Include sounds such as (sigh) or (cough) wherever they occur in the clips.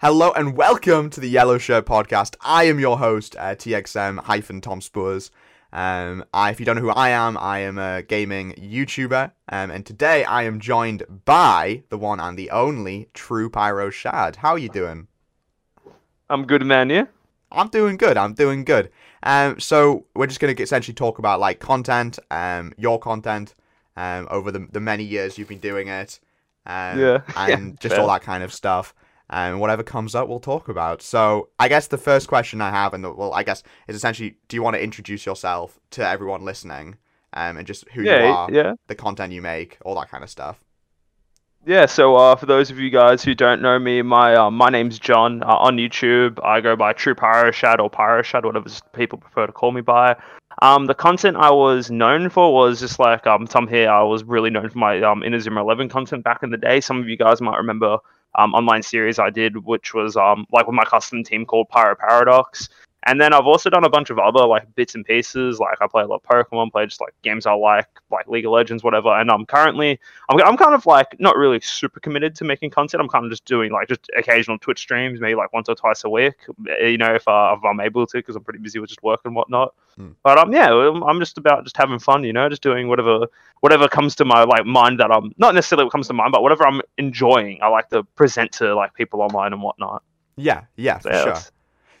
Hello and welcome to the Yellow Shirt Podcast. I am your host, uh, TXM hyphen Tom Spoors. Um, I, if you don't know who I am, I am a gaming YouTuber, um, and today I am joined by the one and the only True Pyro Shad. How are you doing? I'm good, man. Yeah. I'm doing good. I'm doing good. Um, so we're just gonna essentially talk about like content, um, your content, um, over the the many years you've been doing it, um, Yeah. (laughs) and Yeah, just fair. all that kind of stuff. And whatever comes up, we'll talk about. So I guess the first question I have, and the, well, I guess is essentially, do you want to introduce yourself to everyone listening, um, and just who you are, Yeah. the content you make, all that kind of stuff. Yeah. So, uh, for those of you guys who don't know me, my uh, my name's John. Uh, on YouTube, I go by True Pyro Shad or Pyro Shad, whatever people prefer to call me by. Um, the content I was known for was just like um, Tom here. I was really known for my um, Inazuma 11 content back in the day. Some of you guys might remember um, online series I did, which was um, like with my custom team called Pyro Paradox. And then I've also done a bunch of other like bits and pieces. Like I play a lot of Pokemon, play just like games I like, like League of Legends, whatever. And I'm currently, I'm, I'm kind of like not really super committed to making content. I'm kind of just doing like just occasional Twitch streams, maybe like once or twice a week. You know, if, uh, if I'm able to, because I'm pretty busy with just work and whatnot. Hmm. But um, yeah, I'm I'm just about just having fun. You know, just doing whatever whatever comes to my like mind that I'm not necessarily what comes to mind, but whatever I'm enjoying. I like to present to like people online and whatnot. Yeah, yeah, So, for yeah, sure.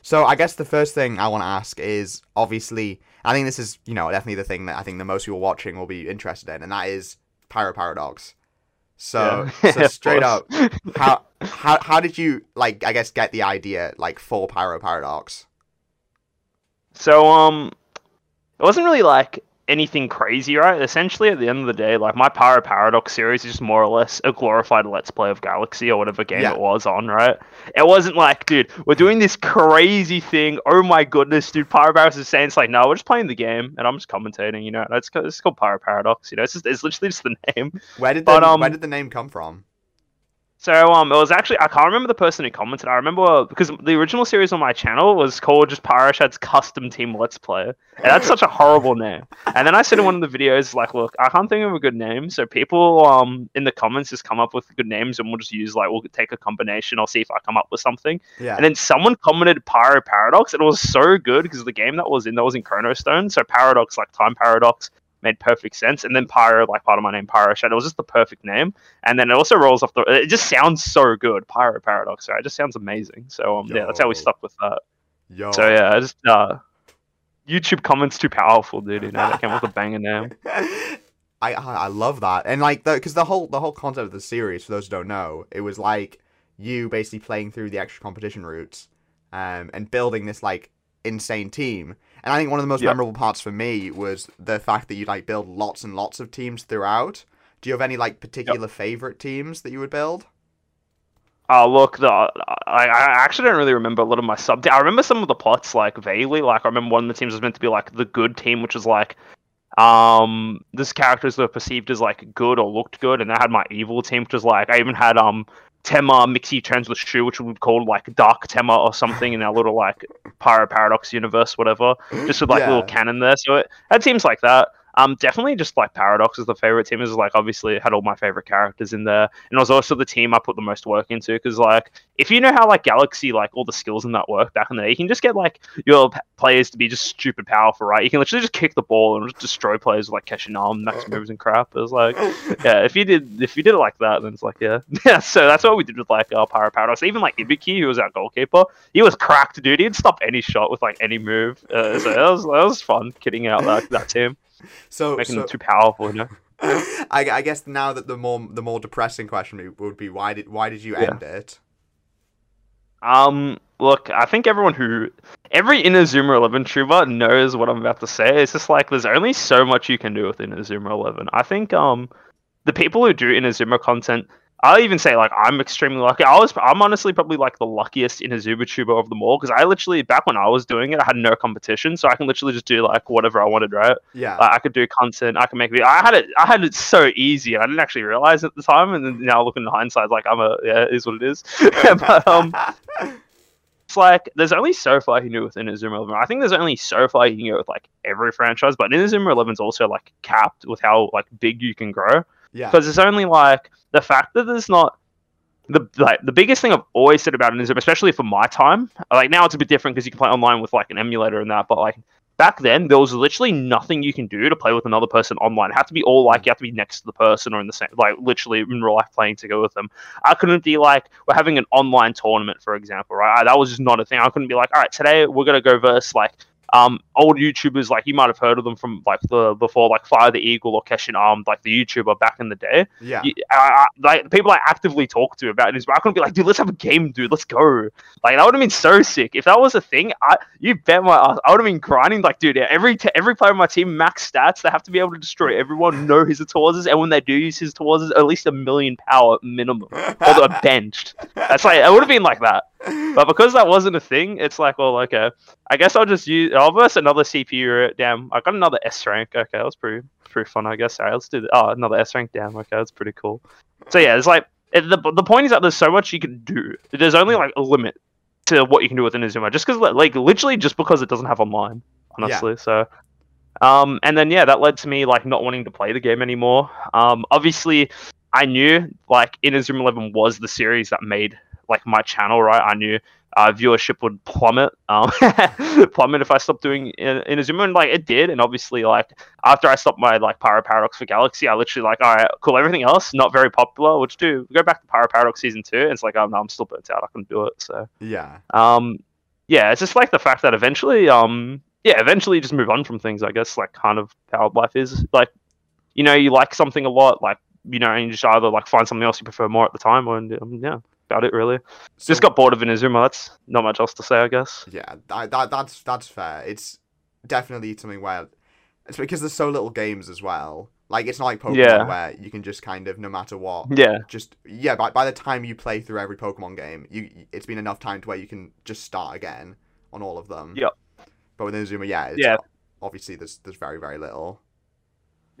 So I guess the first thing I want to ask is obviously I think this is you know definitely the thing that I think the most people watching will be interested in, and that is Pyro Paradox. So Yeah. so (laughs) straight up, how how how did you like I guess get the idea like for Pyro Paradox? So um, it wasn't really like anything crazy, right? Essentially, at the end of the day, like my Pyro Paradox series is just more or less a glorified Let's Play of Galaxy or whatever game Yeah. it was on, right? It wasn't like, dude, we're doing this crazy thing. Oh my goodness, dude, Pyro Paradox is saying it's like, no, we're just playing the game and I'm just commentating. You know, it's called, it's called Pyro Paradox. You know, it's just it's literally just the (laughs) name. Where did the But, um, where did the name come from? So um, it was actually I can't remember the person who commented. I remember because the original series on my channel was called just Pyroshad's Custom Team Let's Play, and that's such a horrible name. And then I said in one of the videos like, look, I can't think of a good name, so people um in the comments just come up with good names, and we'll just use like we'll take a combination. I'll see if I come up with something. Yeah. And then someone commented Pyro Paradox, and it was so good because the game that was in that was in Chrono Stone, so Paradox like Time Paradox made perfect sense. And then Pyro, like part of my name, Pyro Shadow, was just the perfect name. And then it also rolls off the. It just sounds so good, Pyro Paradox. Right? It just sounds amazing. So um, yeah, that's how we stuck with that. Yo. So yeah, I just uh, YouTube comments too powerful, dude. You know, that came up with a banger name. (laughs) I I I love that, and like the because the whole the whole concept of the series, for those who don't know, it was like you basically playing through the extra competition routes, um, and building this like insane team. And I think one of the most Yeah. memorable parts for me was the fact that you like build lots and lots of teams throughout. Do you have any like particular favorite teams that you would build? Uh, look, the I, I actually don't really remember a lot of my sub. I remember some of the plots like vaguely. Like I remember one of the teams was meant to be like the good team, which was like, um, this characters were perceived as like good or looked good, and I had my evil team, which was like I even had um Tenma Mixi Trans with Shu, which we would call like Dark Tenma or something in our little like Pyro Paradox universe, whatever. Just with like Yeah. little canon there. So it had teams like that. Um, definitely just like Paradox is the favorite team. Is like obviously it had all my favorite characters in there, and it was also the team I put the most work into. Because like if you know how like Galaxy like all the skills in that work back in the day, you can just get like your p- players to be just stupid powerful, right? You can literally just kick the ball and just destroy players with like Keshinam, max (laughs) moves and crap. It was like yeah, if you did if you did it like that, then it's like yeah, (laughs) yeah. So that's what we did with like our Pyro Paradox. Even like Ibiki, who was our goalkeeper, he was cracked, dude. He'd stop any shot with like any move. Uh, so that was that was fun kidding out that that team, (laughs) So, making so them too powerful. You know. (laughs) I, I guess now that the more the more depressing question would be why did why did you Yeah. end it? Um, look, I think everyone who every Inazuma Eleven tuber knows what I'm about to say. It's just like there's only so much you can do with Inazuma Eleven. I think um the people who do Inazuma content, I'll even say like I'm extremely lucky. I was I'm honestly probably like the luckiest Inazuma tuber of them all because I literally back when I was doing it, I had no competition, so I can literally just do like whatever I wanted, right? Yeah. Like, I could do content. I could make video. I had it. I had it so easy. and I didn't actually realize it at the time, and then now looking in hindsight, like I'm a yeah, it is what it is. (laughs) but um, it's like there's only so far you can do with Inazuma Eleven. I think there's only so far you can go with like every franchise, but Inazuma Eleven's also like capped with how like big you can grow yeah. because it's only like the fact that there's not the like the biggest thing I've always said about Inazuma, especially for my time, like now it's a bit different because you can play online with like an emulator and that, but like back then there was literally nothing you can do to play with another person online. It had to be all like you have to be next to the person or in the same like literally in real life playing together with them. I couldn't be like we're having an online tournament, for example, right? That was just not a thing. I couldn't be like, all right, today we're gonna go versus like um, old YouTubers like you might have heard of them from like the before like Fire the Eagle or Keshin Armed, like the YouTuber back in the day. Yeah. You, I, I, like people I actively talk to about this, but I couldn't be like, dude, let's have a game, dude, let's go. Like that would have been so sick if that was a thing. I you bet my ass, I would have been grinding like, dude, every t- every player on my team max stats. They have to be able to destroy everyone, know his Tawazes, and when they do use his Tawazes, at least a million power minimum, or they're (laughs) benched. That's like it would have been like that. But because that wasn't a thing, it's like, well, okay, I guess I'll just use. I'll verse another CPU. Damn, I got another S rank. Okay, that was pretty pretty fun, I guess. Alright, let's do that. Oh, another S rank. Damn, okay, that's pretty cool. So yeah, it's like it, the the point is that there's so much you can do. There's only like a limit to what you can do with Inazuma, just because like literally just because it doesn't have online, honestly. So. Um, and then yeah, that led to me like not wanting to play the game anymore. Um, obviously, I knew like Inazuma Eleven was the series that made like my channel, right? I knew uh, viewership would plummet, um, (laughs) plummet if I stopped doing in, Inazuma, and like it did. And obviously, like after I stopped my like Pyro Paradox for Galaxy, I literally like, all right, cool. Everything else not very popular. Which do go back to Pyro Paradox season two, and it's like, oh no, I'm still burnt out. I can do it. So Yeah. um, yeah, it's just like the fact that eventually, um, yeah, eventually you just move on from things. I guess like kind of how life is. Like, you know, you like something a lot, like you know, and you just either like find something else you prefer more at the time, or um, yeah, about it really. So, Just got bored of Inazuma. That's not much else to say, I guess. Yeah, that, that that's that's fair. It's definitely something where it's because there's so little games as well. Like it's not like Pokemon Yeah. where you can just kind of no matter what. Yeah, Just yeah, by, by the time you play through every Pokemon game, you it's been enough time to where you can just start again on all of them. Yep. But with Inazuma, yeah, it's, Yeah. obviously there's there's very very little.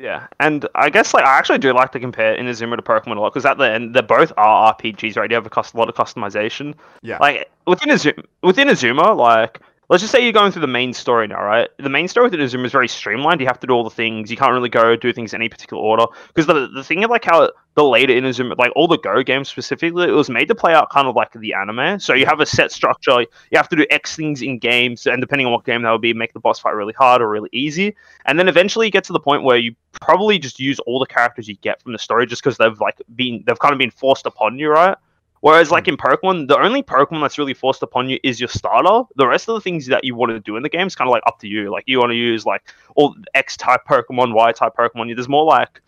Yeah, and I guess like I actually do like to compare Inazuma to Pokemon a lot because at the end they both are RPGs, right? You have a cus- lot of customization. Yeah. Like within Inazuma, within Inazuma, like let's just say you're going through the main story now, right? The main story within Inazuma is very streamlined. You have to do all the things. You can't really go do things in any particular order because the the thing of like how the later Inazuma, like all the Go games specifically, it was made to play out kind of like the anime. So you have a set structure. You have to do X things in games, and depending on what game that would be, make the boss fight really hard or really easy. And then eventually you get to the point where you probably just use all the characters you get from the story just because they've like been they've kind of been forced upon you, right? Whereas like mm. in Pokemon, the only Pokemon that's really forced upon you is your starter. The rest of the things that you want to do in the game is kind of like up to you. Like you want to use like all X type Pokemon, Y type Pokemon. There's more like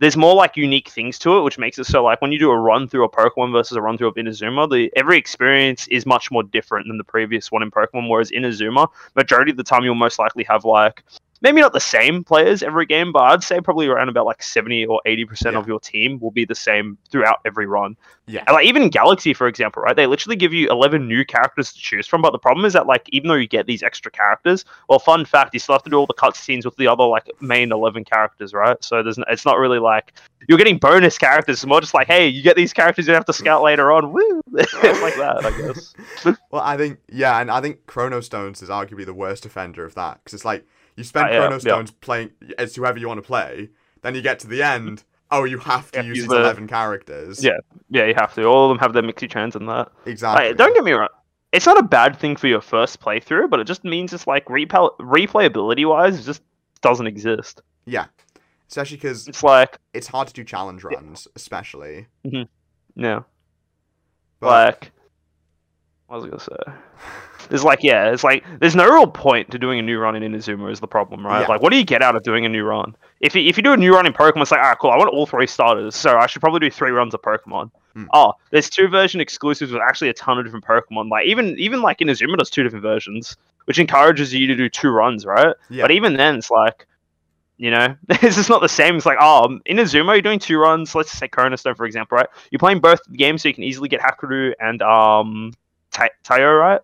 there's more like unique things to it, which makes it so like when you do a run through a Pokemon versus a run through of Inazuma, the every experience is much more different than the previous one in Pokemon. Whereas Inazuma, majority of the time you'll most likely have like maybe not the same players every game, but I'd say probably around about like seventy or eighty percent Yeah. of your team will be the same throughout every run. Yeah. And like even Galaxy, for example, right? They literally give you eleven new characters to choose from. But the problem is that like even though you get these extra characters, well, fun fact, you still have to do all the cutscenes with the other like main eleven characters, right? So there's n- it's not really like you're getting bonus characters. It's more just like, hey, you get these characters you have to scout later on. Woo! (laughs) like that, I guess. (laughs) Well, I think yeah, and I think Chrono Stones is arguably the worst offender of that because it's like you spend Uh, yeah, Chrono yeah. Stones playing as whoever you want to play, then you get to the end. Oh, you have to Yeah, use these the- eleven characters. Yeah. Yeah, you have to. All of them have their Mixi Trans and that. exactly. Like, don't get me wrong. It's not a bad thing for your first playthrough, but it just means it's like replay- replayability wise, it just doesn't exist. yeah, especially because It's like, it's hard to do challenge runs, especially. no, But like, what was I gonna say? It's like, yeah, it's like there's no real point to doing a new run in Inazuma is the problem, right? Yeah. Like, what do you get out of doing a new run? If you, if you do a new run in Pokemon, it's like, alright, cool, I want all three starters, so I should probably do three runs of Pokemon. Hmm. Oh, there's two version exclusives with actually a ton of different Pokemon. Like even even like Inazuma does two different versions, which encourages you to do two runs, right? yeah, But even then, it's like, you know, (laughs) it's just not the same. It's like, oh, Inazuma, you're doing two runs. Let's say Chrono Stone, for example, right? You're playing both games, so you can easily get Hakuru and um Right?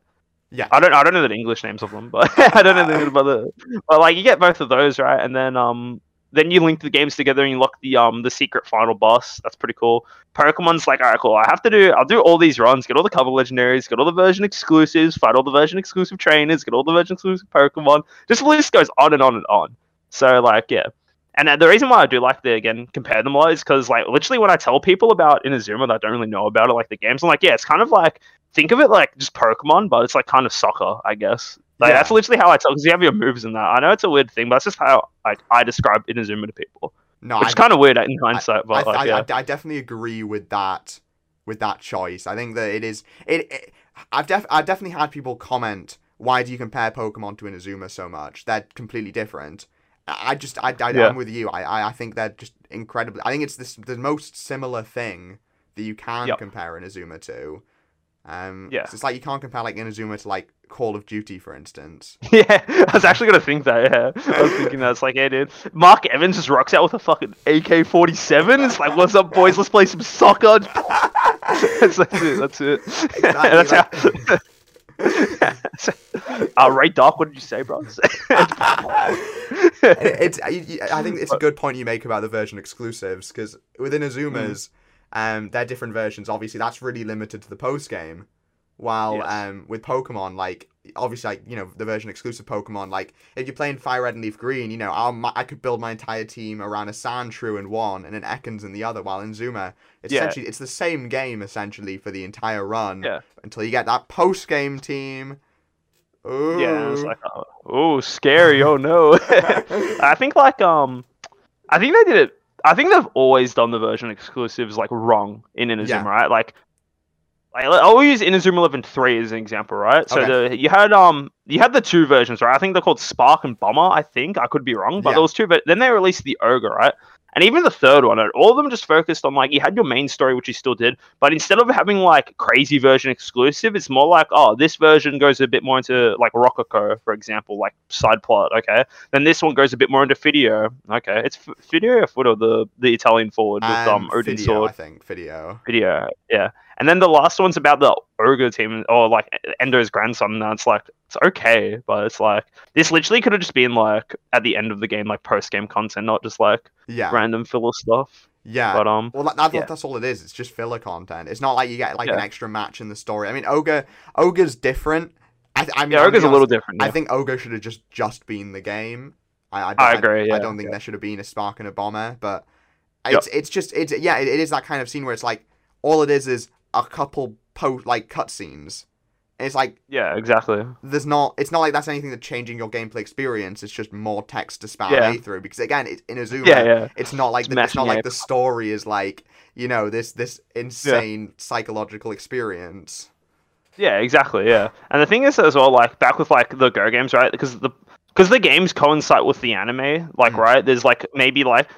Yeah. I don't, I don't know the English names of them, but (laughs) I don't know the about the. But like, you get both of those, right? And then um, then you link the games together and you lock the um the secret final boss. That's pretty cool. Pokemon's like, alright, cool. I have to do, I'll do all these runs, get all the cover legendaries, get all the version exclusives, fight all the version exclusive trainers, get all the version exclusive Pokemon. Just the list goes on and on and on. So like, yeah. And uh, the reason why I do like the again compare them a lot is because like literally when I tell people about Inazuma that don't really know about it, like the games, I'm like, yeah, it's kind of like think of it like just Pokemon, but it's like kind of soccer, I guess. Like Yeah. that's literally how I tell because you have your moves in that. I know it's a weird thing, but that's just how like I describe Inazuma to people, No, which I, is kind of weird in hindsight. But I, like, I, yeah. I, I definitely agree with that with that choice. I think that it is it. it I've def I've definitely had people comment, "Why do you compare Pokemon to Inazuma so much? They're completely different." I I just I, I Yeah. I'm with you. I, I I think they're just incredibly. I think it's this the most similar thing that you can Yep. compare Inazuma to. Um, Yeah. 'cause it's like you can't compare like Inazuma to like Call of Duty, for instance. (laughs) Yeah, I was actually gonna think that. Yeah, I was thinking that. It's like, hey, dude, Mark Evans just rocks out with a fucking AK forty seven. It's like, what's up, boys? Let's play some soccer. (laughs) that's, that's it. That's it. that's how. (laughs) uh, Ray Dark, what did you say, bro? It- it's I I think it's a good point you make about the version exclusives because with Inazuma's, um, they're different versions. Obviously, that's really limited to the post game. While Yes. um, with Pokemon, like obviously, like you know, the version exclusive Pokemon, like if you're playing Fire Red and Leaf Green, you know, I'll, I could build my entire team around a Sandshrew in one and an Ekans in the other. While Inazuma, it's Yeah. essentially it's the same game essentially for the entire run. Yeah. Until you get that post game team. Ooh. yeah, it's like, oh, scary. Oh no. (laughs) I think like um, I think they did it. I think they've always done the version exclusives like wrong in Inazuma, Yeah. right? Like, like I'll use Inazuma Eleven Three as an example, right? So Okay. the you had um you had the two versions, right? I think they're called Spark and Bomber. I think I could be wrong, but Yeah. there was two. But then they released the Ogre, right? And even the third one, all of them just focused on like you had your main story, which you still did, but instead of having like crazy version exclusive, it's more like oh, this version goes a bit more into like Rococo, for example, like side plot. Okay, then this one goes a bit more into Fidio. Okay, it's F- Fidio or Fudo, the the Italian forward with um, Odin video, sword. I think video. Video, yeah. And then the last one's about the ogre team, or like Endo's grandson. And it's like it's okay, but it's like this literally could have just been like at the end of the game, like post game content, not just like Yeah. random filler stuff. Yeah. But um, Well, that, that's, Yeah. that's all it is. It's just filler content. It's not like you get like an extra match in the story. I mean, Ogre, Ogre's different. I, th- I mean, yeah, ogre's a little honest, different. I think Ogre should have just just been the game. I, I, I agree, I, yeah, don't think yeah. there should have been a spark and a bomber, but Yep. it's it's just it's yeah, it, it is that kind of scene where it's like all it is is a couple post like cutscenes. And it's like Yeah, exactly. there's not it's not like that's anything that's changing your gameplay experience. It's just more text to spam Yeah. Through because again, it's Inazuma. Yeah, yeah. It's not like It's the, it's not like the story is like you know this this insane psychological experience. Yeah, exactly. Yeah, and the thing is as well, like back with like the Go games, right? Because the because the games coincide with the anime, like Mm. right? There's like maybe like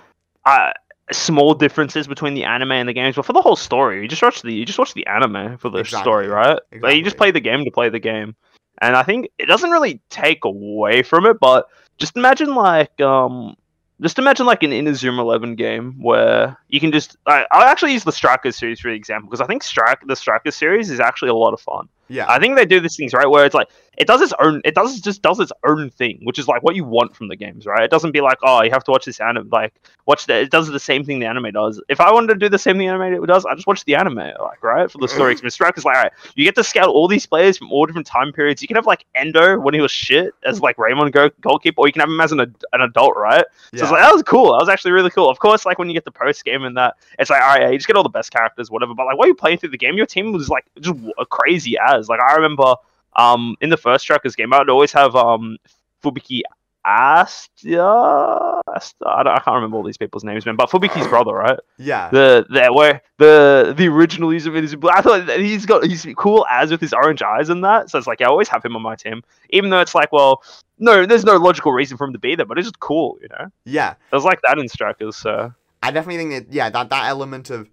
uh small differences between the anime and the games, but for the whole story, you just watch the you just watch the anime for the Exactly. story, right? Like, you just play the game to play the game, and I think it doesn't really take away from it, but just imagine like um. Just imagine like an Inazuma Eleven game where you can just. I, I'll actually use the Strikers series for example because I think Strike the Strikers series is actually a lot of fun. Yeah, I think they do these things right where it's like it does its own it does just does its own thing, which is like what you want from the games, right? It doesn't be like, oh, you have to watch this anime like watch the it does the same thing the anime does. If I wanted to do the same thing the anime does, I just watch the anime, like right? For the story (laughs) experience. Strike is like, all right, you get to scout all these players from all different time periods. You can have like Endo when he was shit as like Raimon go- goalkeeper, or you can have him as an, ad- an adult, right? yeah. So it's like that was cool. That was actually really cool. Of course, like when you get the post game and that, it's like, all right, yeah, you just get all the best characters, whatever. But like while you're playing through the game, your team was like just w- crazy as. Like I remember, um, in the first Strikers game, I'd always have um Fubuki Astia. Asta- I, don't, I can't remember all these people's names, man. But Fubuki's brother, right? yeah, The the where the the original user is. I thought that he's got he's cool as with his orange eyes and that. So it's like yeah, I always have him on my team, even though it's like, well, no, there's no logical reason for him to be there, but it's just cool, you know. yeah. It was like that in Strikers, so I definitely think that yeah, that that element of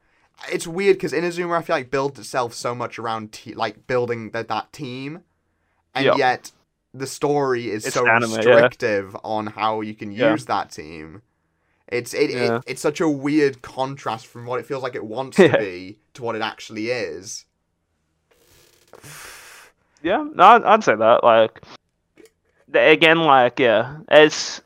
it's weird because Inazuma I feel like builds itself so much around te- like building that that team, and Yep. yet the story is It's so anime, yeah. restrictive on how you can Yeah. use that team. It's it, Yeah. it it's such a weird contrast from what it feels like it wants to (laughs) be to what it actually is. yeah, no, I'd, I'd say that. Like, again, like, yeah, it's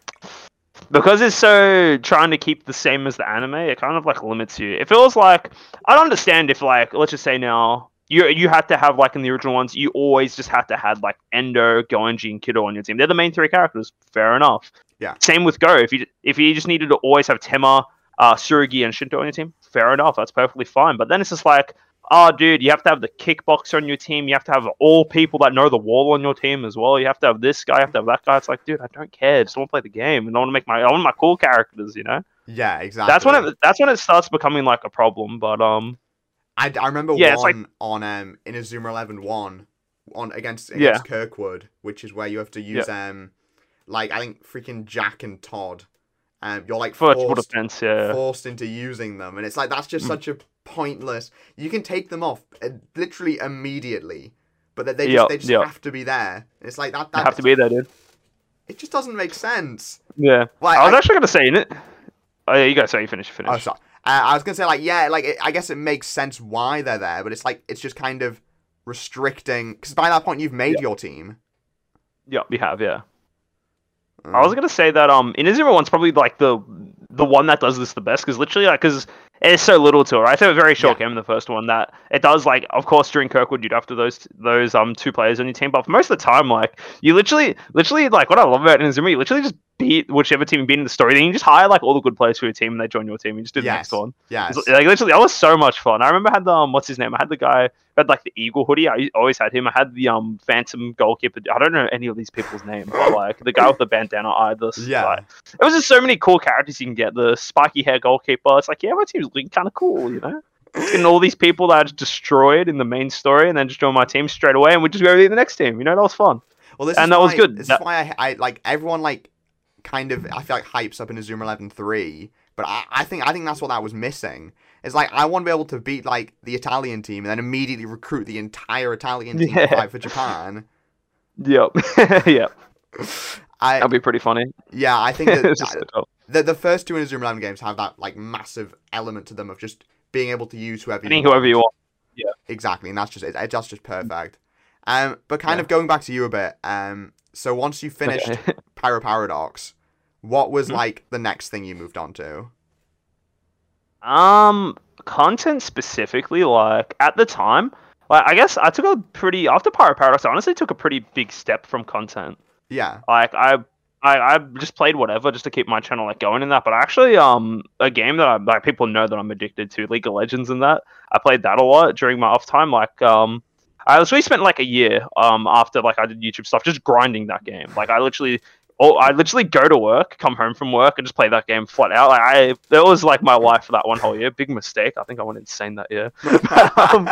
because it's so trying to keep the same as the anime. It kind of like limits you. It feels like I'd understand if, like, let's just say now you you had to have like in the original ones, you always just had to have like Endo, Goenji, and Kiddo on your team. They're the main three characters. Fair enough. Yeah. Same with Go. If you if you just needed to always have Tenma, uh, Tsurugi, and Shindo on your team, fair enough. That's perfectly fine. But then it's just like, oh, dude, you have to have the kickboxer on your team. You have to have all people that know the wall on your team as well. You have to have this guy. You have to have that guy. It's like, dude, I don't care. I just want to play the game, and I want to make my I want my cool characters. You know. Yeah, exactly. That's when it that's when it starts becoming like a problem. But um, I, I remember Yeah, one on um Inazuma 11 1 on against against Yeah. Kirkwood, which is where you have to use um like I think freaking Jack and Todd. Um, you're like forced, defense, yeah, forced into using them, and it's like that's just Mm. such a pointless. You can take them off uh, literally immediately, but that they just Yep, they just yep. have to be there. It's like that. they have to be there, dude. It just doesn't make sense. Yeah, Like I was I- actually gonna say in it. Oh yeah, you guys say you finish. Finish. Oh, sorry. Uh, I was gonna say like yeah, like it, I guess it makes sense why they're there, but it's like it's just kind of restricting because by that point you've made your team. Yeah, we have. Yeah. Um, I was gonna say that um, Inazuma one's probably like the the one that does this the best because literally like because it's so little to it. Right? It's a very short game in the first one that it does like of course during Kirkwood you'd have to those those um two players on your team, but for most of the time like you literally literally like what I love about Inazuma you literally just beat whichever team beat in the story. Then you just hire like all the good players for your team and they join your team. and You just do the Yes. next one. Yeah. Like literally, that was so much fun. I remember I had the um, what's his name? I had the guy who had like the eagle hoodie. I always had him. I had the um phantom goalkeeper. I don't know any of these people's names, but (laughs) like the guy with the bandana eye. This Yeah. like, it was just so many cool characters you can get. The spiky hair goalkeeper. It's like yeah, my team's looking kind of cool, you know. And all these people that I just destroyed in the main story, and then just join my team straight away, and we just go to the next team. You know, that was fun. Well, this And is that was good. This That- is why I, I like everyone like kind of I feel like hypes up Inazuma 11 3, but I, I think I think that's what that was missing. It's like I want to be able to beat like the Italian team and then immediately recruit the entire Italian team to fight for Japan. (laughs) Yep, (laughs) yep, I that'd be pretty funny. yeah, I think (laughs) that It's just so dope. the the first two Inazuma 11 games have that like massive element to them of just being able to use whoever you whoever you want. Yeah. Exactly, and that's just it, that's just perfect. Um, but kind Yeah. of going back to you a bit. Um, so once you finished Okay. Pyro Paradox, what was Mhm. like the next thing you moved on to? Um, content specifically, like at the time, like I guess I took a pretty after Pyro Paradox. I honestly took a pretty big step from content. Yeah, Like I, I, I just played whatever just to keep my channel like going in that. But actually, um, a game that I like people know that I'm addicted to, League of Legends, and that I played that a lot during my off time. Like um. I literally spent like a year um after like I did YouTube stuff just grinding that game. Like I literally oh I literally go to work, come home from work and just play that game flat out. Like I that was like my life for that one whole year. Big mistake. I think I went insane that year. (laughs) um,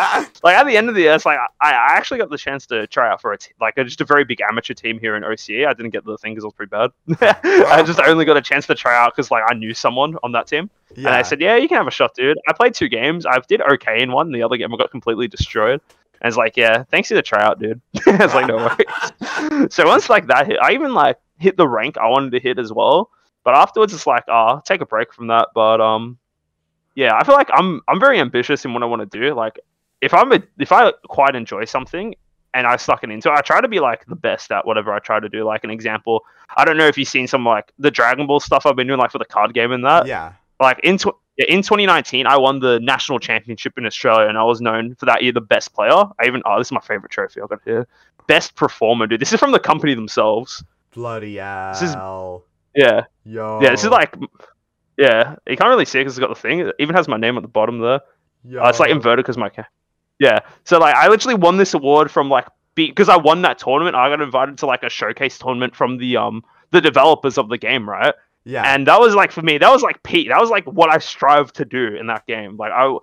like at the end of the year, it's like I, I actually got the chance to try out for a t- like just a very big amateur team here in OCE. I didn't get the thing because it was pretty bad. (laughs) I just only got a chance to try out because like I knew someone on that team, yeah. and I said, "Yeah, you can have a shot, dude." I played two games. I did okay in one. The other game I got completely destroyed. And it's like, yeah, thanks for the tryout, dude. (laughs) it's like no worries. so once like that hit, I even like hit the rank I wanted to hit as well. But afterwards, it's like, oh, I'll take a break from that. But um, yeah, I feel like I'm I'm very ambitious in what I want to do. Like, if I'm a, if I quite enjoy something and I suck it into it, I try to be like the best at whatever I try to do. Like an example, I don't know if you've seen some like the Dragon Ball stuff I've been doing, like for the card game and that. yeah, Like in tw- yeah, in 2019, I won the national championship in Australia, and I was known for that year the best player. I even oh, this is my favorite trophy I've got here. Best performer, dude. This is from the company themselves. Bloody hell. This is- Yeah, Yo. yeah. This is like, yeah. You can't really see because it's got the thing. It even has my name at the bottom there. Yo. Uh, it's like inverted because my yeah. So like I literally won this award from like because I won that tournament. I got invited to like a showcase tournament from the um the developers of the game, right? Yeah, And that was like for me, that was like Pete. That was like what I strived to do in that game. Like I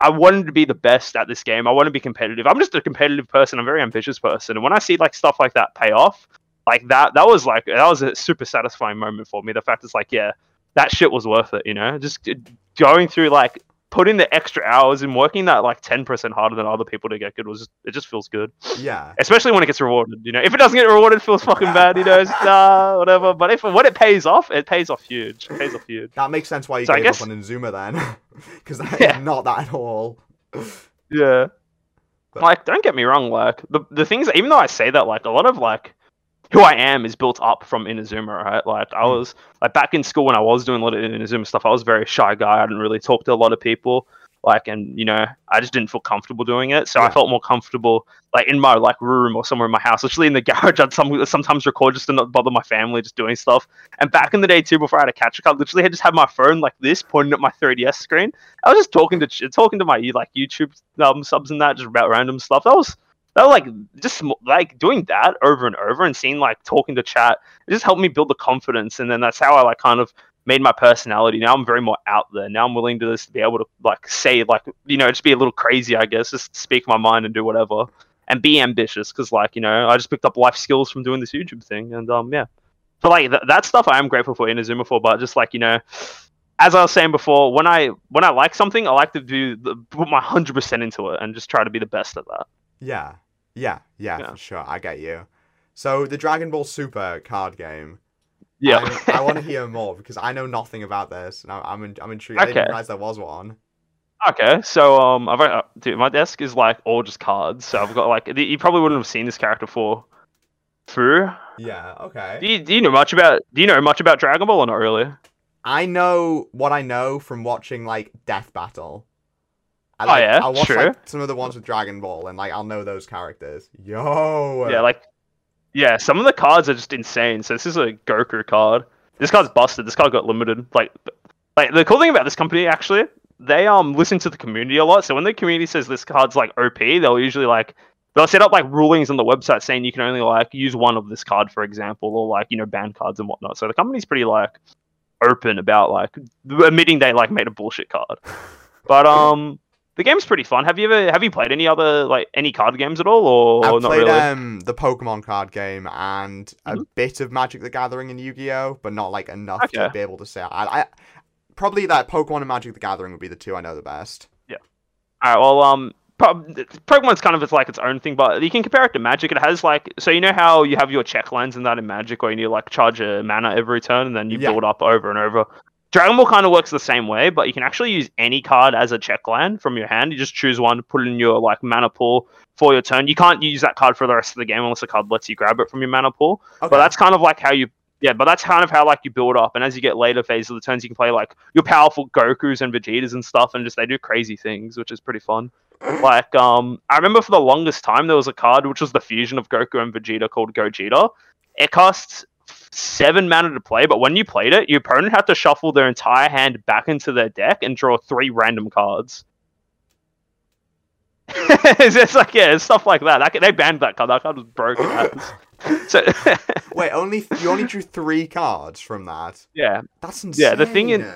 I wanted to be the best at this game. I want to be competitive. I'm just a competitive person. I'm a very ambitious person. And when I see like stuff like that pay off, like that that was like that was a super satisfying moment for me. The fact is like, yeah, that shit was worth it, you know? Just going through like putting the extra hours and working that like 10% harder than other people to get good was just it just feels good yeah, especially when it gets rewarded. You know, if it doesn't get rewarded, it feels fucking bad. You know, it's uh, whatever. But if when it pays off, it pays off huge. It pays off huge. that makes sense why you So gave guess- up on Inazuma then, (laughs) because Yeah. not that at all. Yeah. But- Like, don't get me wrong. Like the the things, even though I say that, like a lot of like who I am is built up from Inazuma, right? Like I Mm. was like back in school when I was doing a lot of Inazuma stuff. I was a very shy guy. I didn't really talk to a lot of people. like and you know i just didn't feel comfortable doing it so i felt more comfortable like in my like room or somewhere in my house literally in the (laughs) garage i'd some, sometimes record just to not bother my family just doing stuff and back in the day too before i had a catch card literally i just had my phone like this pointing at my 3ds screen i was just talking to talking to my like youtube um, subs and that just about random stuff that was that like just like doing that over and over and seeing like talking to chat it just helped me build the confidence and then that's how i like kind of made my personality. Now I'm very more out there. Now I'm willing to just be able to like say like you know just be a little crazy, I guess, just speak my mind and do whatever and be ambitious because like you know I just picked up life skills from doing this YouTube thing and um yeah. But like th- that stuff I am grateful for in Inazuma for, but just like you know. As I was saying before, when I when I like something, I like to do the, put my hundred percent into it and just try to be the best at that. Yeah, yeah, yeah, Yeah. for sure. I get you. So the Dragon Ball Super card game. Yeah, I'm- I want to hear more because I know nothing about this, and I- I'm in, I'm intrigued. I didn't Okay. realize there was one. Okay, so um, I've uh, dude, my desk is like all just cards. So I've got like you probably wouldn't have seen this character for through. Yeah. Okay. Do you, do you know much about Do you know much about Dragon Ball or not really? I know what I know from watching like Death Battle. I, Oh, like, yeah? I'll watch True. like some of the ones with Dragon Ball, and like I'll know those characters. Yo. Yeah, like yeah, some of the cards are just insane. So this is a Goku card. This card's busted. This card got limited. Like, like the cool thing about this company actually, they um listen to the community a lot. So when the community says this card's like OP, they'll usually like they'll set up like rulings on the website saying you can only like use one of this card, for example, or like you know ban cards and whatnot. So the company's pretty like open about like admitting they like made a bullshit card. (laughs) But um. The game's pretty fun. Have you ever have you played any other like any card games at all or I've not played really? um the Pokemon card game and a Mhm. bit of Magic the Gathering and Yu-Gi-Oh, but not like enough to be able to say. I, I probably that Pokemon and Magic the Gathering would be the two I know the best. Yeah. All right. Well, um, Pokemon's kind of it's like its own thing, but you can compare it to Magic. It has like so you know how you have your check lines and that in Magic, where you need like charge a mana every turn and then you Yeah. build up over and over. Dragon Ball kind of works the same way, but you can actually use any card as a check line from your hand. You just choose one, put it in your like mana pool for your turn. You can't use that card for the rest of the game unless the card lets you grab it from your mana pool. Okay. But that's kind of like how you yeah, but that's kind of how like you build up. And as you get later phases of the turns, you can play like your powerful Gokus and Vegetas and stuff, and just they do crazy things, which is pretty fun. (laughs) Like um, I remember for the longest time there was a card which was the fusion of Goku and Vegeta called Gogeta. It costs seven mana to play, but when you played it, your opponent had to shuffle their entire hand back into their deck and draw three random cards. (laughs) it's just like yeah, it's stuff like that. that. They banned that card. That card was broken. (laughs) so (laughs) Wait, only you only drew three cards from that. yeah, That's insane. Yeah, the thing in-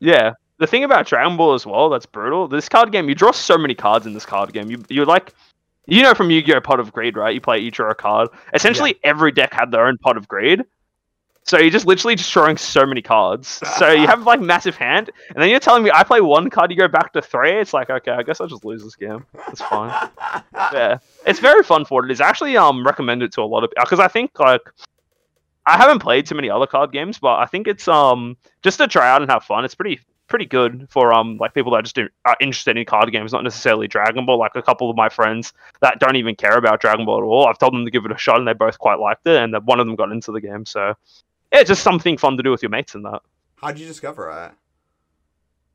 Yeah. The thing about Dragon Ball as well, that's brutal. This card game, you draw so many cards in this card game. You you're like you know from Yu-Gi-Oh! Pot of Greed, right? You play you draw a card. Essentially every deck had their own pot of greed. So you're just literally just drawing so many cards. So you have like massive hand, and then you're telling me I play one card, you go back to three. It's like okay, I guess I'll just lose this game. It's fine. (laughs) yeah, it's very fun for what it is. I actually um recommend it to a lot of because I think like I haven't played too many other card games, but I think it's um just to try out and have fun. It's pretty pretty good for um like people that just do, are interested in card games, not necessarily Dragon Ball. Like a couple of my friends that don't even care about Dragon Ball at all, I've told them to give it a shot, and they both quite liked it, and one of them got into the game. So yeah, it's just something fun to do with your mates and that. How'd you discover it?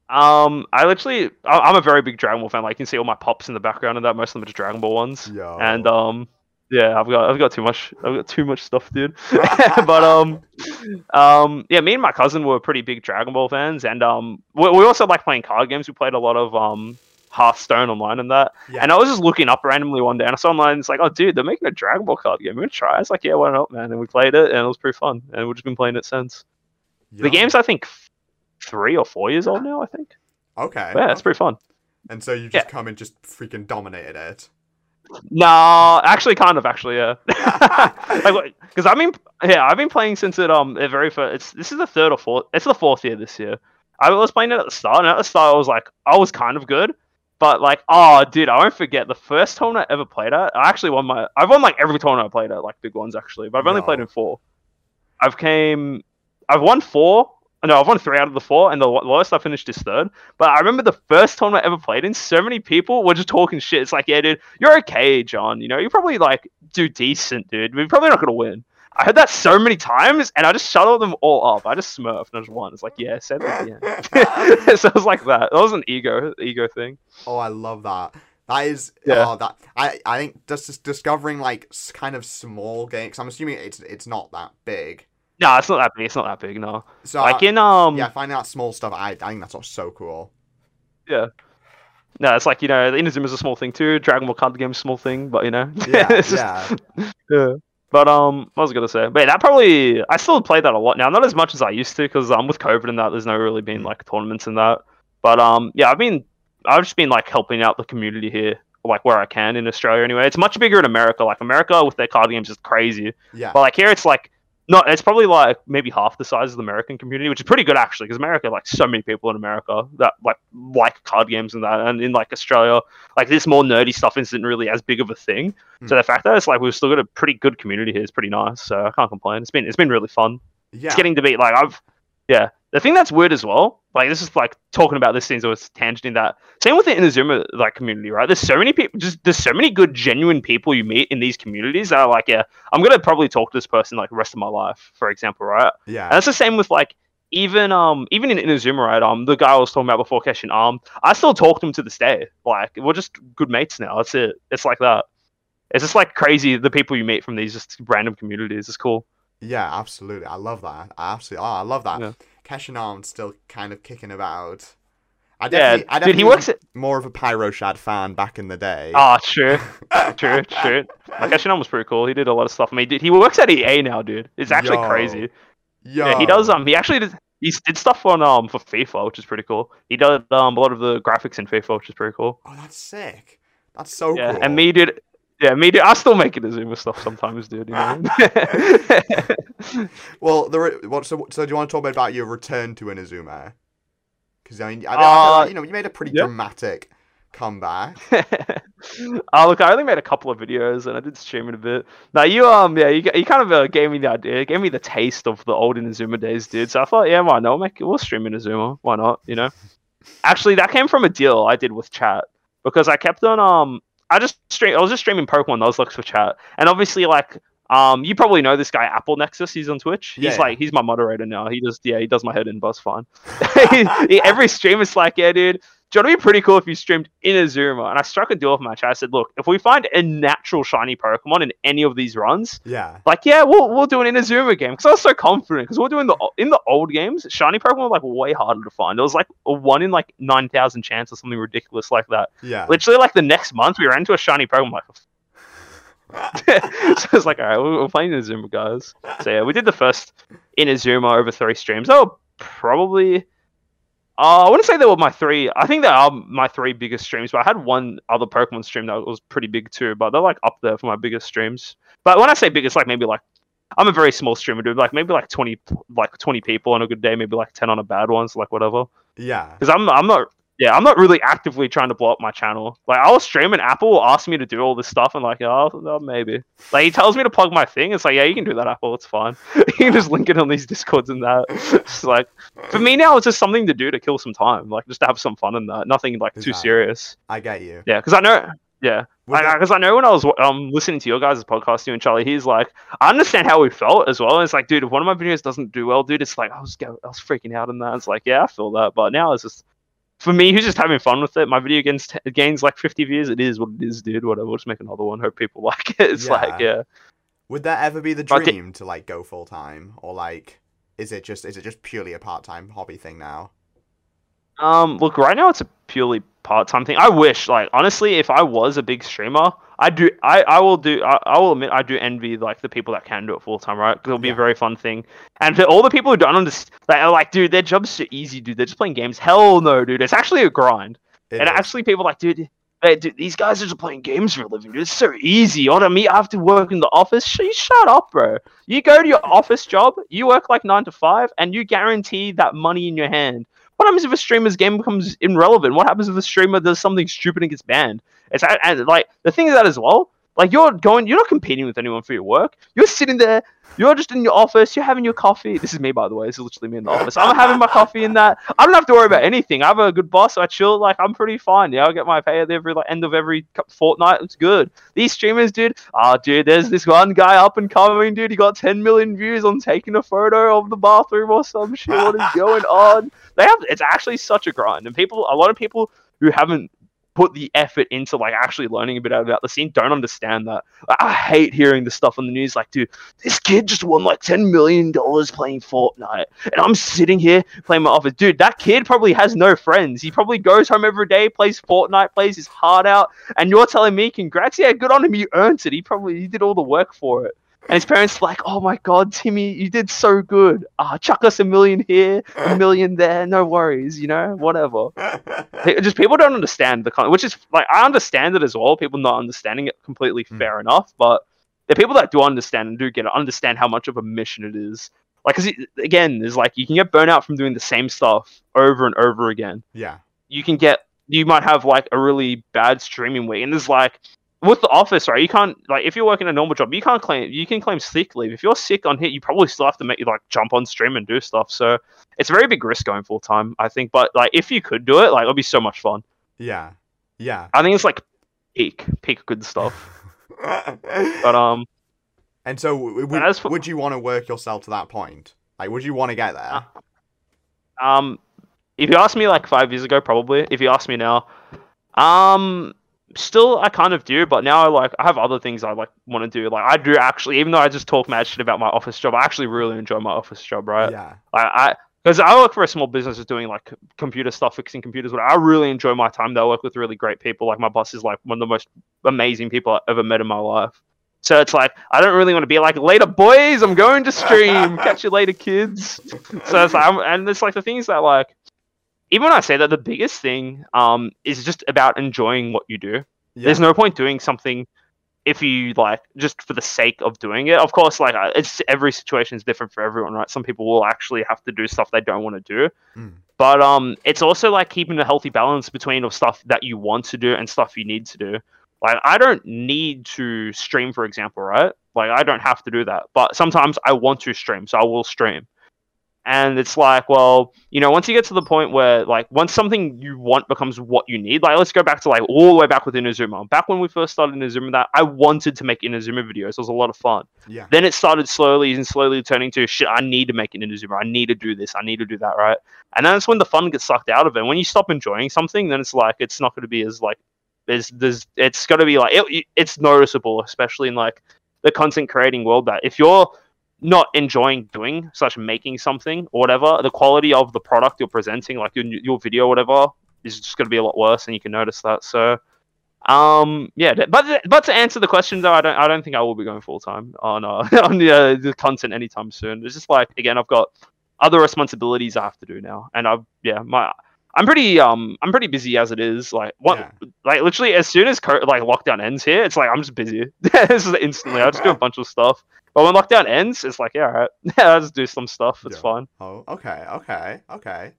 Um, I literally, I- I'm a very big Dragon Ball fan. Like you can see all my pops in the background and that. Most of them are just Dragon Ball ones. Yeah. and um yeah i've got i've got too much i've got too much stuff dude (laughs) (laughs) but um um yeah me and my cousin were pretty big dragon ball fans and um we, we also like playing card games we played a lot of um hearthstone online and that. Yeah. and i was just looking up randomly one day and i saw online it's like oh dude they're making a dragon ball card game. We're gonna try it's like yeah why not man? And we played it and it was pretty fun and we've just been playing it since. The game's i think three or four years old now i think. Okay. But yeah it's pretty fun. And so you just come and just freaking dominated it. no actually kind of actually yeah. (laughs) (laughs) Like because I mean, yeah I've been playing since it um the very first it's this is the third or fourth it's the fourth year this year. I was playing it at the start and at the start I was like I was kind of good but like oh dude I won't forget the first tournament I ever played at I actually won my I've won like every tournament I played at like big ones actually but I've only played in four. I've came I've won four no I've won three out of the four and the lowest I finished is third. But I remember the first tournament I ever played in so many people were just talking shit. It's like yeah dude you're okay John you know you probably like do decent dude we're probably not gonna win I heard that so many times, and I just shut them all up. I just smurfed and I just won. It's like, yeah, say that again. (laughs) so it was like that. That was an ego, ego thing. Oh, I love that. That is, Yeah. oh, that I, I think just, discovering like kind of small games. I'm assuming it's it's not that big. No, it's not that big. It's not that big. No, So like in um, yeah, finding out small stuff. I, I think that's also so cool. Yeah. No, it's like you know, the Inazuma is a small thing too. Dragon Ball card game small thing, but you know, Yeah, (laughs) It's just- yeah, (laughs) yeah. But um, what was I gonna say? But yeah, that probably I still play that a lot now, not as much as I used to, because um, with COVID and that, there's no really been Mm. like tournaments and that. But um, yeah, I've been I've just been like helping out the community here, like where I can in Australia. Anyway, it's much bigger in America. Like America with their card games is crazy, yeah. but like here it's like not. It's probably like maybe half the size of the American community, which is pretty good actually, because America like so many people in America that like like card games and that, and in like Australia, like this more nerdy stuff isn't really as big of a thing. Hmm. So the fact that it's like we've still got a pretty good community here is pretty nice. So I can't complain. It's been it's been really fun. yeah. It's getting to be like I've yeah. The thing that's weird as well, like this is like talking about this thing, so it's tangenting that. Same with the Inazuma like community, right? There's so many people, just there's so many good, genuine people you meet in these communities that are like, yeah, I'm gonna probably talk to this person like the rest of my life, for example, right? Yeah. And that's the same with like even um even in Inazuma, right? Um, the guy I was talking about before, Keshin Um, I still talk to him to this day. Like we're just good mates now. That's it. It's like that. It's just like crazy the people you meet from these just random communities. It's cool. Yeah, absolutely. I love that. I absolutely. Oh, I love that. Yeah. Keshin Arm's still kind of kicking about. I Yeah, definitely, I dude, he was works at. more of a Pyroshad fan back in the day. Oh, true, true, (laughs) true. Like Keshin was pretty cool. He did a lot of stuff. I mean, dude, he works at EA now, dude. It's actually Yo. crazy. Yo. Yeah, he does. Um, he actually did. He did stuff on um for FIFA, which is pretty cool. He did um a lot of the graphics in FIFA, which is pretty cool. Oh, that's sick. That's so yeah, cool. and me did. Yeah, me did. I still make Inazuma stuff sometimes, dude. You know? (laughs) Well, the re- what? So, so do you want to talk about your return to Inazuma? Because I mean, I, I Uh, you know, you made a pretty yeah. dramatic comeback. oh (laughs) look, I only made a couple of videos and I did stream it a bit. Now you um yeah you, you kind of uh, gave me the idea, gave me the taste of the old Inazuma days, dude. So I thought yeah why not make it, we'll stream Inazuma, why not you know? Actually, that came from a deal I did with chat because I kept on um I just stream I was just streaming Pokemon Nuzlocke for chat and obviously like. Um, you probably know this guy, Apple Nexus. He's on Twitch. He's yeah. like, he's my moderator now. He just, yeah, he does my head in buzz fine. (laughs) (laughs) Every stream is like, yeah, dude, know what'd be pretty cool if you streamed in Inazuma? And I struck a deal with my chat. I said, look, if we find a natural shiny Pokemon in any of these runs, Yeah. like, yeah, we'll we'll do an Inazuma game. Because I was so confident. Because we're doing the in the old games, shiny Pokemon were like way harder to find. It was like a one in like nine thousand chance or something ridiculous like that. Yeah. Literally, like the next month, we ran into a shiny Pokemon. Like, (laughs) (laughs) so it's like, all right, we're playing Inazuma, guys. So yeah, we did the first Inazuma over three streams. Oh, probably, uh, I wouldn't say they were my three. I think they are my three biggest streams. But I had one other Pokemon stream that was pretty big too. But they're like up there for my biggest streams. But when I say biggest, like maybe like I'm a very small streamer, dude. Like maybe like twenty, like twenty people on a good day, maybe like ten on a bad one. So like whatever yeah. because I'm I'm not yeah I'm not really actively trying to blow up my channel. Like I'll stream and Apple will ask me to do all this stuff and like oh, oh, maybe like he tells me to plug my thing. It's like yeah you can do that Apple it's fine. (laughs) you can just link it on these discords and that. (laughs) It's like for me now it's just something to do to kill some time like just to have some fun in that. Nothing like too Exactly. serious. I get you. Yeah because I know yeah. Because I, know when I was um listening to your guys' podcast, you and Charlie, he's like, I understand how we felt as well. And it's like, dude, if one of my videos doesn't do well, dude, it's like I was I was freaking out in that. It's like, yeah, I feel that, but now it's just for me, who's just having fun with it. My video gains t- gains like 50 views. It is what it is, dude. Whatever. We'll just make another one. Hope people (laughs) like it. It's like, Yeah. yeah. Would that ever be the dream to like go full time, or like, is it just is it just purely a part time hobby thing now? Um, look, right now it's a purely part-time thing. I wish, like, honestly, if I was a big streamer, I do, I, I will do, I, I will admit, I do envy like the people that can do it full time, right? 'Cause it'll be Yeah. a very fun thing. And for all the people who don't understand, like, are like, dude, their job's so easy, dude. They're just playing games. Hell no, dude. It's actually a grind. It and is. actually, people are like, dude. Hey, dude, these guys are just playing games for a living, dude. It's so easy. You know what I mean? I have to work in the office. Sh- you shut up, bro. You go to your office job, you work like nine to five, and you guarantee that money in your hand. What happens if a streamer's game becomes irrelevant? What happens if a streamer does something stupid and gets banned? It's and like the thing is that as well. Like you're going, you're not competing with anyone for your work. You're sitting there, you're just in your office, you're having your coffee. This is me, by the way. This is literally me in the (laughs) office. I'm having my coffee in that. I don't have to worry about anything. I have a good boss. I chill. Like I'm pretty fine. Yeah, I get my pay at every like end of every fortnight. It's good. These streamers, dude. Oh, dude, there's this one guy up and coming, dude. He got 10 million views on taking a photo of the bathroom or some shit. What is (laughs) going on? They have. It's actually such a grind, and people. A lot of people who haven't put the effort into like actually learning a bit about the scene don't understand that. I hate hearing the stuff on the news like, dude, this kid just won like ten million dollars playing Fortnite, and I'm sitting here playing my office. Dude, that kid probably has no friends. He probably goes home every day, plays Fortnite, plays his heart out, and you're telling me, congrats, yeah, good on him, you earned it. He probably he did all the work for it. And his parents like, oh my god, Timmy, you did so good. Ah, chuck us a million here, a million there, no worries, you know, whatever. Just people don't understand the kind, which is like I understand it as well. People not understanding it completely Mm. fair enough, but the people that do understand and do get it understand how much of a mission it is. Like, cause it, again, there's like you can get burnout from doing the same stuff over and over again yeah. you can get you might have like a really bad streaming week and there's like with the office right you can't like if you're working a normal job you can't claim you can claim sick leave if you're sick on hit you probably still have to make you like jump on stream and do stuff so it's a very big risk going full time i think but like if you could do it like it'd be so much fun Yeah. Yeah. i think it's like peak peak good stuff (laughs) but um and so, w- would, And for- would you want to work yourself to that point? Like, would you want to get there? Um, if you asked me like five years ago, probably. If you ask me now, um, still I kind of do, but now I like I have other things I like want to do. Like I do actually, even though I just talk mad shit about my office job, I actually really enjoy my office job, right? yeah. I, I because I work for a small business that's doing like computer stuff, fixing computers. But I really enjoy my time there. I work with really great people. Like my boss is like one of the most amazing people I've ever met in my life. So it's like I don't really want to be like later, boys. I'm going to stream. (laughs) Catch you later, kids. So it's like, I'm, and it's like the things that like even when I say that, the biggest thing um is just about enjoying what you do. Yeah. There's no point doing something if you like just for the sake of doing it. Of course, like it's every situation is different for everyone, right? Some people will actually have to do stuff they don't want to do. Mm. But um, it's also like keeping a healthy balance between of stuff that you want to do and stuff you need to do. Like I don't need to stream, for example, right? Like I don't have to do that, but sometimes I want to stream, so I will stream. And it's like, well, you know, once you get to the point where, like, once something you want becomes what you need, like, let's go back to like all the way back with Inazuma. Back when we first started Inazuma, that I wanted to make Inazuma videos. It was a lot of fun. Yeah. Then it started slowly and slowly turning to shit. I need to make an Inazuma. I need to do this. I need to do that, right? And then that's when the fun gets sucked out of it. When you stop enjoying something, then it's like it's not going to be as like there's there's it's going to be like it, it's noticeable, especially in like the content creating world. That if you're not enjoying doing such making something or whatever, the quality of the product you're presenting, like your your video, whatever, is just going to be a lot worse, and you can notice that. So. Um. Yeah, but but to answer the question though, I don't I don't think I will be going full time on uh, (laughs) on the, uh, the content anytime soon. It's just like again, I've got other responsibilities I have to do now, and I've yeah my I'm pretty um I'm pretty busy as it is. Like what Yeah. like literally as soon as co- like lockdown ends here, it's like I'm just busy. (laughs) this is instantly. I just do a bunch of stuff. But when lockdown ends, it's like yeah, all right, yeah, (laughs) I'll just do some stuff. It's Yeah. fine. Oh, okay, okay, okay.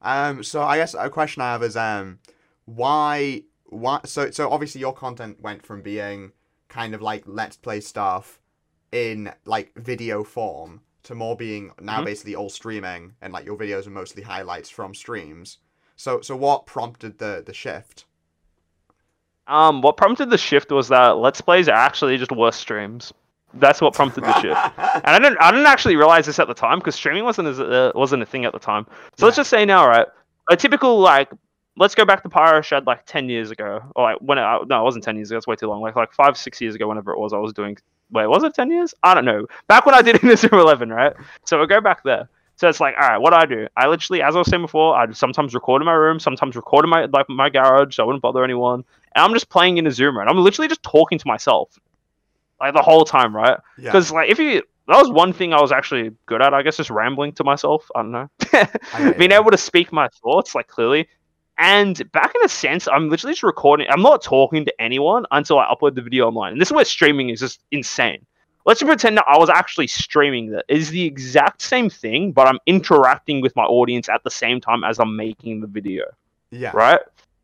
Um, so I guess a question I have is um, why, why? So, so obviously your content went from being kind of like let's play stuff in like video form to more being now Mhm. basically all streaming and like your videos are mostly highlights from streams. So, so what prompted the the shift? Um, what prompted the shift was that let's plays are actually just worse streams. That's what prompted the shift. (laughs) And I didn't, I didn't actually realize this at the time because streaming wasn't as uh, wasn't a thing at the time. So let's just say now, right? A typical like, let's go back to Pyro Shad like ten years ago, or like when it, uh, no, it wasn't ten years ago. That's way too long. Like like five, six years ago, whenever it was, I was doing. Wait, was it ten years? I don't know. Back when I did (laughs) Inazuma Eleven, right? So we'll go back there. So it's like, all right, what do I do? I literally, as I was saying before, I'd sometimes record in my room, sometimes record in my like my garage, so I wouldn't bother anyone. And I'm just playing Inazuma, and I'm literally just talking to myself, like the whole time, right? yeah. Because like if you that was one thing I was actually good at, I guess, just rambling to myself. I don't know, get (laughs) being able to speak my thoughts like clearly. And back in a sense, I'm literally just recording. I'm not talking to anyone until I upload the video online. And this is where streaming is just insane. Let's just pretend that I was actually streaming that. It is the exact same thing, but I'm interacting with my audience at the same time as I'm making the video yeah. right?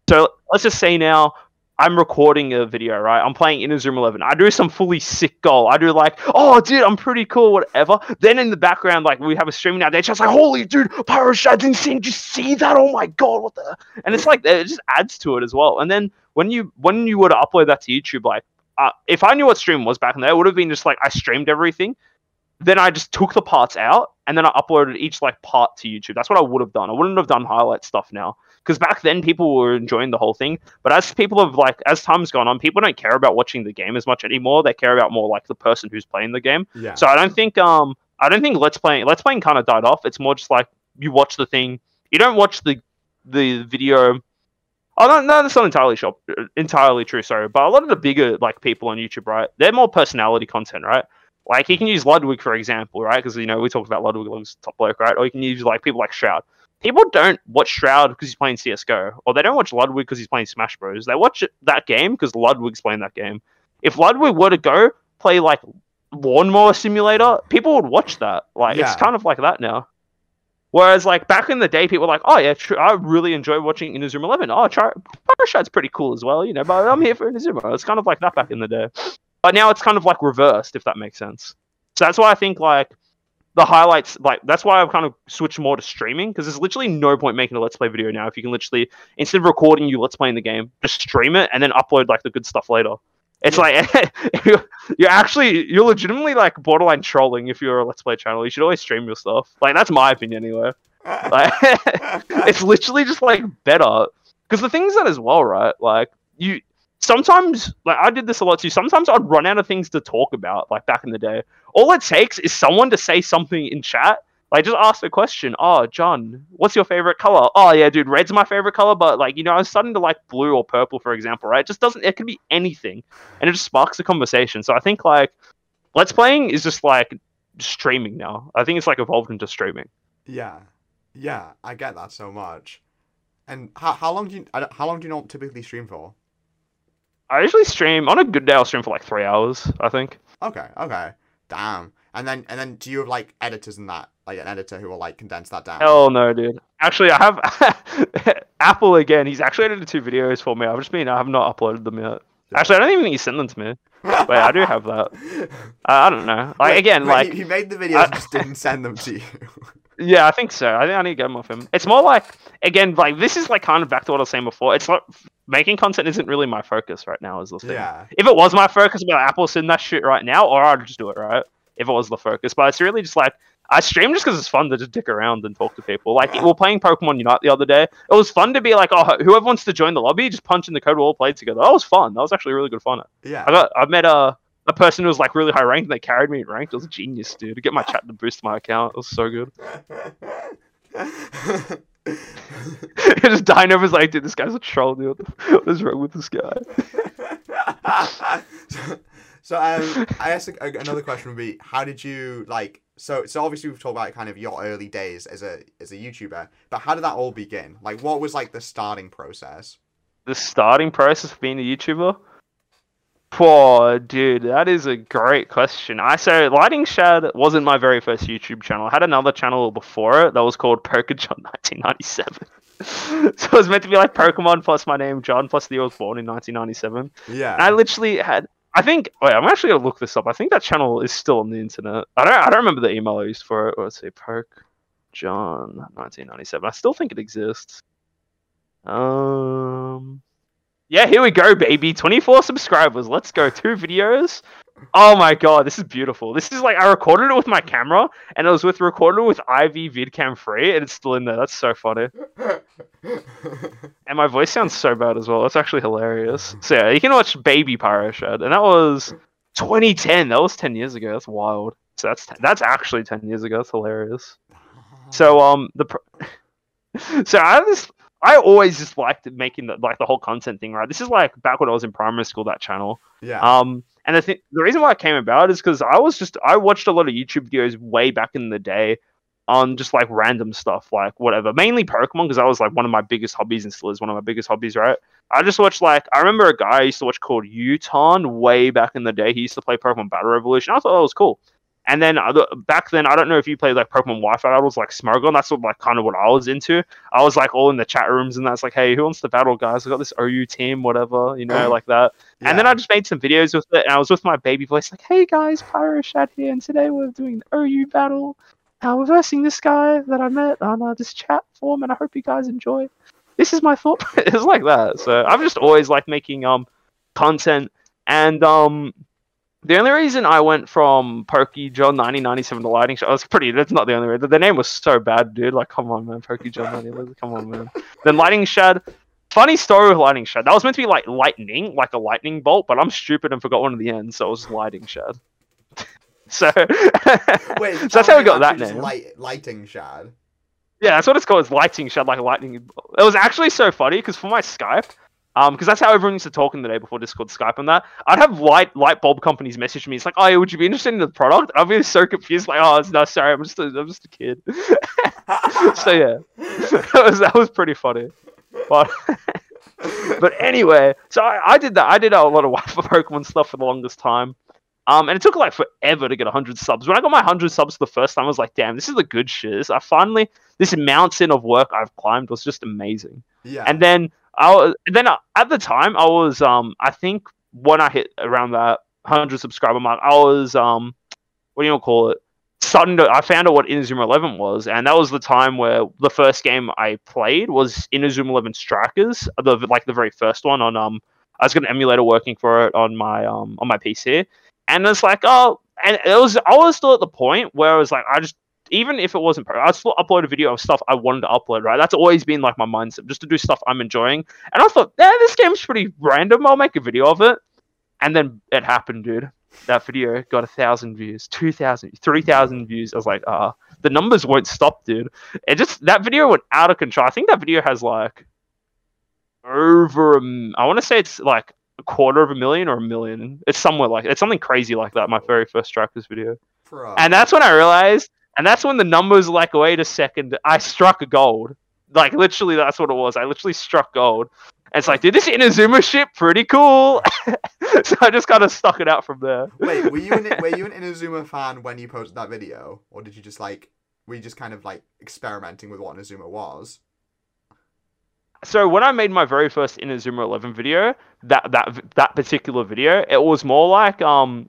So let's just say now I'm recording a video, right? I'm playing Inazuma 11. I do some fully sick goal. I do like, oh, dude, I'm pretty cool, whatever. Then in the background, like we have a stream now. They're just like, holy dude, Pyro Shad's insane. Did you see that? Oh my god, what the? And it's like it just adds to it as well. And then when you when you were to upload that to YouTube, like, uh, if I knew what stream was back in there, it would have been just like I streamed everything. Then I just took the parts out and then I uploaded each like part to YouTube. That's what I would have done. I wouldn't have done highlight stuff now because back then people were enjoying the whole thing. But as people have like as time's gone on, people don't care about watching the game as much anymore. They care about more like the person who's playing the game. Yeah. So I don't think um I don't think let's playing let's playing kind of died off. It's more just like you watch the thing. You don't watch the the video. Oh no, no, that's not entirely sure, entirely true. Sorry, but a lot of the bigger like people on YouTube, right? They're more personality content, right? Like you can use Ludwig for example, right? Because you know we talked about Ludwig Ludwig's top bloke, right? Or you can use like people like Shroud. People don't watch Shroud because he's playing CS:GO, or they don't watch Ludwig because he's playing Smash Bros. They watch that game because Ludwig's playing that game. If Ludwig were to go play like Lawnmower Simulator, people would watch that. Like Yeah. it's kind of like that now. Whereas like back in the day, people were like, "Oh yeah, I really enjoy watching Inazuma Eleven. Oh, try Shad's pretty cool as well, you know." But I'm here for Inazuma. It's kind of like that back in the day. But now it's kind of like reversed, if that makes sense. So that's why I think like the highlights, like that's why I've kind of switched more to streaming because there's literally no point making a let's play video now if you can literally instead of recording you let's play in the game, just stream it and then upload like the good stuff later. It's like you're (laughs) you're actually you're legitimately like borderline trolling if you're a let's play channel. You should always stream your stuff. Like that's my opinion anyway. (laughs) Like (laughs) it's literally just like better because the thing is that as well, right? Like you sometimes like I did this a lot too. Sometimes I'd run out of things to talk about. Like back in the day, all it takes is someone to say something in chat. Like just ask a question. Oh, John, what's your favorite color? Oh yeah, dude, red's my favorite color. But like you know, I was starting to like blue or purple, for example. Right? It just doesn't. It can be anything, and it just sparks a conversation. So I think like let's playing is just like streaming now. I think it's like evolved into streaming. yeah. Yeah. I get that so much. And how, how long do you how long do you not typically stream for? I usually stream on a good day. I'll stream for like three hours. I think. Okay. Okay. Damn. And then and then do you have like editors in that like an editor who will like condense that down? Hell no, dude. Actually, I have (laughs) Apple again. He's actually edited two videos for me. I've just been, I have not uploaded them yet. Actually, I don't even think he sent them to me. Wait, I do have that. (laughs) I, I don't know. Like Wait, again, wait, like he, he made the videos I- just didn't send them to you. (laughs) yeah, I think so. I think I need to get them off him. It's more like again, like this is like kind of back to what I was saying before. It's like making content isn't really my focus right now. Is the thing. yeah. If it was my focus, be like Apple send that shit right now, or I'd just do it right. If it was the focus, but it's really just like I stream just because it's fun to just dick around and talk to people. Like we're playing Pokemon Unite the other day. It was fun to be like, oh, whoever wants to join the lobby, just punch in the code. We all played together. That was fun. That was actually really good fun. Yeah. I got I met a a person who was like really high ranked and they carried me in ranked. It was a genius, dude. To get my chat to boost my account, it was so good. (laughs) just Dino was like, dude, this guy's a troll, dude. What is wrong with this guy? so, (laughs) so um, I guess another question would be, how did you like? So, so obviously we've talked about kind of your early days as a as a YouTuber, but how did that all begin? Like, what was like the starting process? the starting process of being a YouTuber? Poor dude, that is a great question. I so Lighting Shad wasn't my very first YouTube channel. I had another channel before it that was called PokeJohn 1997. (laughs) (laughs) so it was meant to be like Pokemon plus my name John plus the year I was born in 1997. Yeah. And I literally had. I think. Wait, I'm actually gonna look this up. I think that channel is still on the internet. I don't. I don't remember the email I used for it. Let's see, Poke John 1997. I still think it exists. Um. Yeah, here we go, baby. 24 subscribers. Let's go. Two videos. Oh my god, this is beautiful. This is like I recorded it with my camera, and it was with recorded with Ivy VidCam free, and it's still in there. That's so funny. And my voice sounds so bad as well. That's actually hilarious. So yeah, you can watch Baby Pyro Shad, and that was 2010. That was 10 years ago. That's wild. So that's that's actually 10 years ago. That's hilarious. So um the pr- (laughs) so I was I always just liked making the like the whole content thing. Right. This is like back when I was in primary school. That channel. yeah. Um, and the thing, the reason why it came about is because I was just I watched a lot of YouTube videos way back in the day on just like random stuff, like whatever. Mainly Pokemon because that was like one of my biggest hobbies and still is one of my biggest hobbies, right? I just watched like I remember a guy I used to watch called Uton way back in the day. He used to play Pokemon Battle Revolution. I thought that was cool. And then back then, I don't know if you played like Pokemon Wi-Fi battles like Smogon. That's what like kind of what I was into. I was like all in the chat rooms and that's like, hey, who wants to battle, guys? I got this OU team, whatever, you know, like that. Yeah. And then I just made some videos with it, and I was with my baby voice, like, "Hey guys, Pyro Shad here, and today we're doing the OU battle. Uh, we're versing this guy that I met on uh, this chat forum, and I hope you guys enjoy. This is my thought." (laughs) it's like that. So I've just always like making um content, and um the only reason I went from Pokey John 1997 to Lightning Shad, that's pretty. That's not the only reason. The name was so bad, dude. Like, come on, man, Pokey John 19. Come on, man. Then Lightning Shad. Funny story with Lightning Shad. That was meant to be like lightning, like a lightning bolt, but I'm stupid and forgot one of the ends, so it was Lightning Shad. (laughs) so, (laughs) Wait, so that's how we got that name. Light, lighting shad. Yeah, that's what it's called. It's lighting shad like a lightning. It was actually so funny because for my Skype, um, because that's how everyone used to talk in the day before Discord, Skype, and that. I'd have light light bulb companies message me. It's like, oh, would you be interested in the product? I'd be so confused, like, oh, it's no, sorry, I'm just a, I'm just a kid. (laughs) so yeah, (laughs) that was that was pretty funny. But (laughs) but anyway, so I, I did that. I did a lot of Wi-Fi Pokemon stuff for the longest time. Um, and it took like forever to get 100 subs. When I got my 100 subs the first time, I was like, damn, this is the good shit. I finally, this mountain of work I've climbed was just amazing. yeah. And then I was, then at the time I was, um, I think when I hit around that 100 subscriber mark, I was, um, what do you call it? To, I found out what Inazuma 11 was, and that was the time where the first game I played was Inazuma 11 Strikers, the like the very first one on um. I was got an emulator working for it on my um on my PC, and it's like oh, and it was I was still at the point where I was like I just even if it wasn't, I'd still upload a video of stuff I wanted to upload. Right, that's always been like my mindset, just to do stuff I'm enjoying. And I thought, yeah, this game's pretty random. I'll make a video of it, and then it happened, dude. That video got a thousand views, two thousand, three thousand views. I was like, ah, the numbers won't stop, dude. It just that video went out of control. I think that video has like over, I want to say it's like a quarter of a million or a million. It's somewhere like it's something crazy like that. My very first Strikers video. Bro. And that's when I realized, and that's when the numbers like, wait a second, I struck a gold. Like literally, that's what it was. I literally struck gold. And it's like, did this Inazuma shit pretty cool. (laughs) so I just kind of stuck it out from there. Wait, were you an (laughs) were you an Inazuma fan when you posted that video, or did you just like were you just kind of like experimenting with what Inazuma was? So when I made my very first Inazuma 11 video, that that that particular video, it was more like um,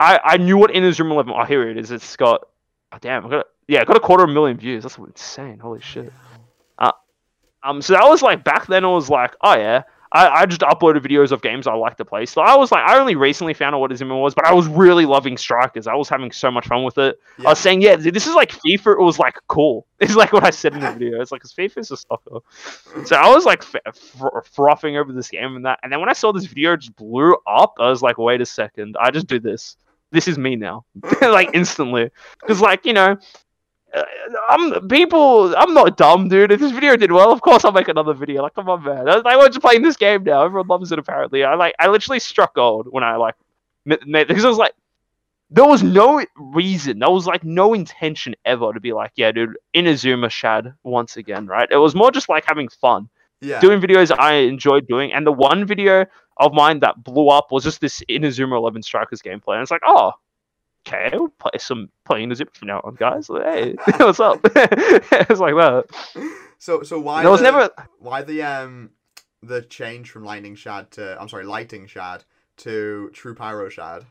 I I knew what Inazuma 11. Oh, here it is. It's got, oh, damn, I got yeah, it got a quarter of a million views. That's insane. Holy shit. Um, so that was like back then. It was like, oh yeah, I, I just uploaded videos of games I like to play. So I was like, I only recently found out what Inazuma was, but I was really loving Strikers. I was having so much fun with it. I was saying, yeah, this is like FIFA. It was like cool. (laughs) It's like what I said in the video. It's like, 'cause FIFA's a soccer. So I was like f- fr- frothing over this game and that. And then when I saw this video just blew up, I was like, wait a second, I just do this. This is me now, (laughs) like instantly. Because like you know, uh, I'm people. I'm not dumb, dude. If this video did well, of course I'll make another video. Like, come on, man. I, I want to play this game now. Everyone loves it. Apparently, I like. I literally struck gold when I like made because I was like, there was no reason. There was like no intention ever to be like, yeah, dude, Inazuma Shad once again, right? It was more just like having fun Yeah. doing videos I enjoyed doing. And the one video of mine that blew up was just this Inazuma 11 Strikers gameplay. And it's like, oh, okay, we'll play some play Inazuma from now on, guys. Like, hey, (laughs) what's up? (laughs) it's like that. So so why There was the, never. why the um the change from lightning shad to I'm sorry lighting shad to true pyro shad?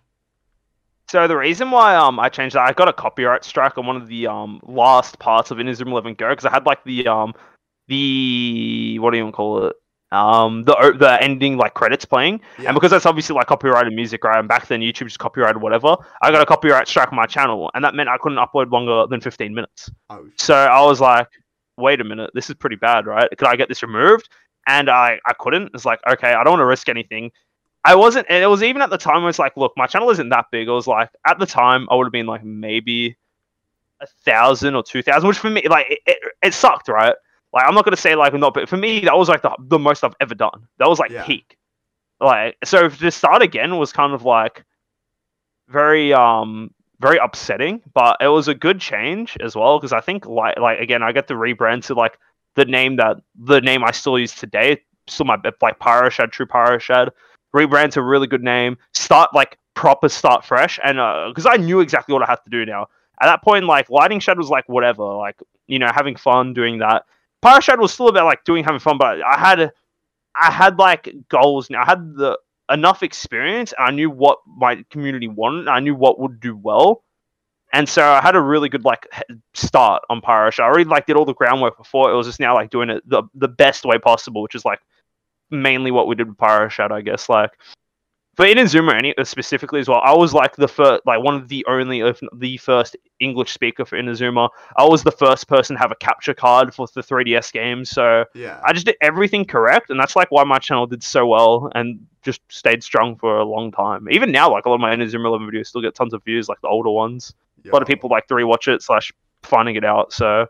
So the reason why um I changed that, I got a copyright strike on one of the um last parts of Inazuma 11 Go because I had like the um the what do you even call it um the the ending like credits playing Yeah. and because that's obviously like copyrighted music right and back then YouTube just copyrighted whatever I got a copyright strike on my channel and that meant I couldn't upload longer than 15 minutes oh so I was like wait a minute this is pretty bad right could I get this removed and I I couldn't it's like okay I don't want to risk anything I wasn't, and it was even at the time. I was like, look, my channel isn't that big. It was like at the time, I would have been like maybe a thousand or two thousand, which for me, like, it, it, it sucked, right? Like, I'm not gonna say like not, but for me, that was like the, the most I've ever done. That was like Yeah. peak. Like, so to start again was kind of like very um very upsetting, but it was a good change as well because I think like like again, I get the rebrand to like the name that the name I still use today. Still my like Pyroshad, True Pyroshad rebrand to a really good name. Start like proper start fresh, and because I knew exactly what I had to do now. At that point, like Lightning Shad was like whatever, like you know, having fun doing that. Pyro Shadow was still about like doing having fun, but I had, I had like goals now. I had the enough experience, and I knew what my community wanted. I knew what would do well, and so I had a really good like start on Pyro Shadow. I already like did all the groundwork before. It was just now like doing it the the best way possible, which is like mainly what we did with Pyro Shadow, I guess. Like for Inazuma any uh, specifically as well, I was like the first, like one of the only, if the first English speaker for Inazuma. I was the first person to have a capture card for the 3DS game, so Yeah. I just did everything correct, and that's like why my channel did so well and just stayed strong for a long time. Even now, like a lot of my Inazuma 11 videos still get tons of views, like the older ones. A lot of people like to rewatch it slash finding it out. So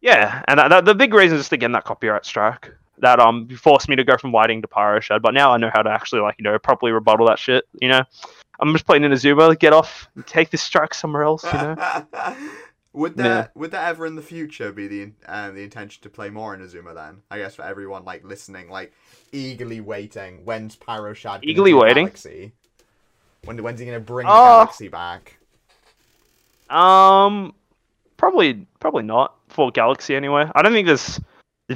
yeah, and that, that, the big reason is to get that copyright strike that um forced me to go from Whiting to pyro shad. But now I know how to actually like you know properly rebuttal that shit. You know, I'm just playing Inazuma, get off, take this strike somewhere else. You know. (laughs) would that Yeah. would that ever in the future be the um, the intention to play more Inazuma then? I guess for everyone like listening, like eagerly waiting. When's Pyro Shad? Eagerly waiting? Galaxy? When when's he gonna bring Uh, the galaxy back? Um, probably probably not for Galaxy anyway. I don't think there's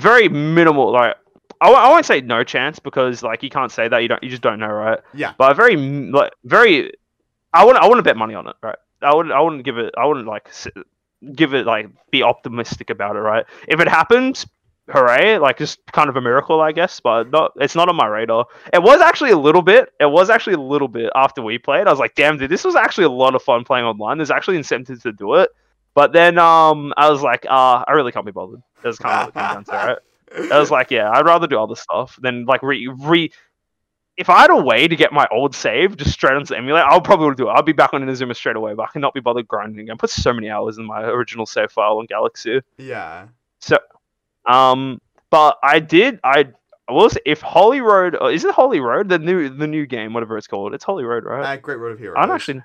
very minimal like. I, I won't say no chance because like you can't say that you don't you just don't know right. Yeah. But a very like very, I wouldn't I wouldn't bet money on it right. I wouldn't I wouldn't give it I wouldn't like give it like be optimistic about it right. If it happens, hooray! Like just kind of a miracle I guess, but not it's not on my radar. It was actually a little bit. It was actually a little bit after we played. I was like, damn, dude, this was actually a lot of fun playing online. There's actually incentives to do it. But then um, I was like, uh, I really can't be bothered. That's kind of what it right? I was like, yeah, I'd rather do other stuff than like re re. If I had a way to get my old save just straight onto the emulator, I'll probably do it. I'll be back on Inazuma straight away, but I cannot be bothered grinding again. I put so many hours in my original save file on Galaxy. yeah. So, um, but I did. I say if Holy Road uh, is it Holy Road the new the new game whatever it's called. It's Holy Road, right? Uh, Great Road of Heroes. I'm actually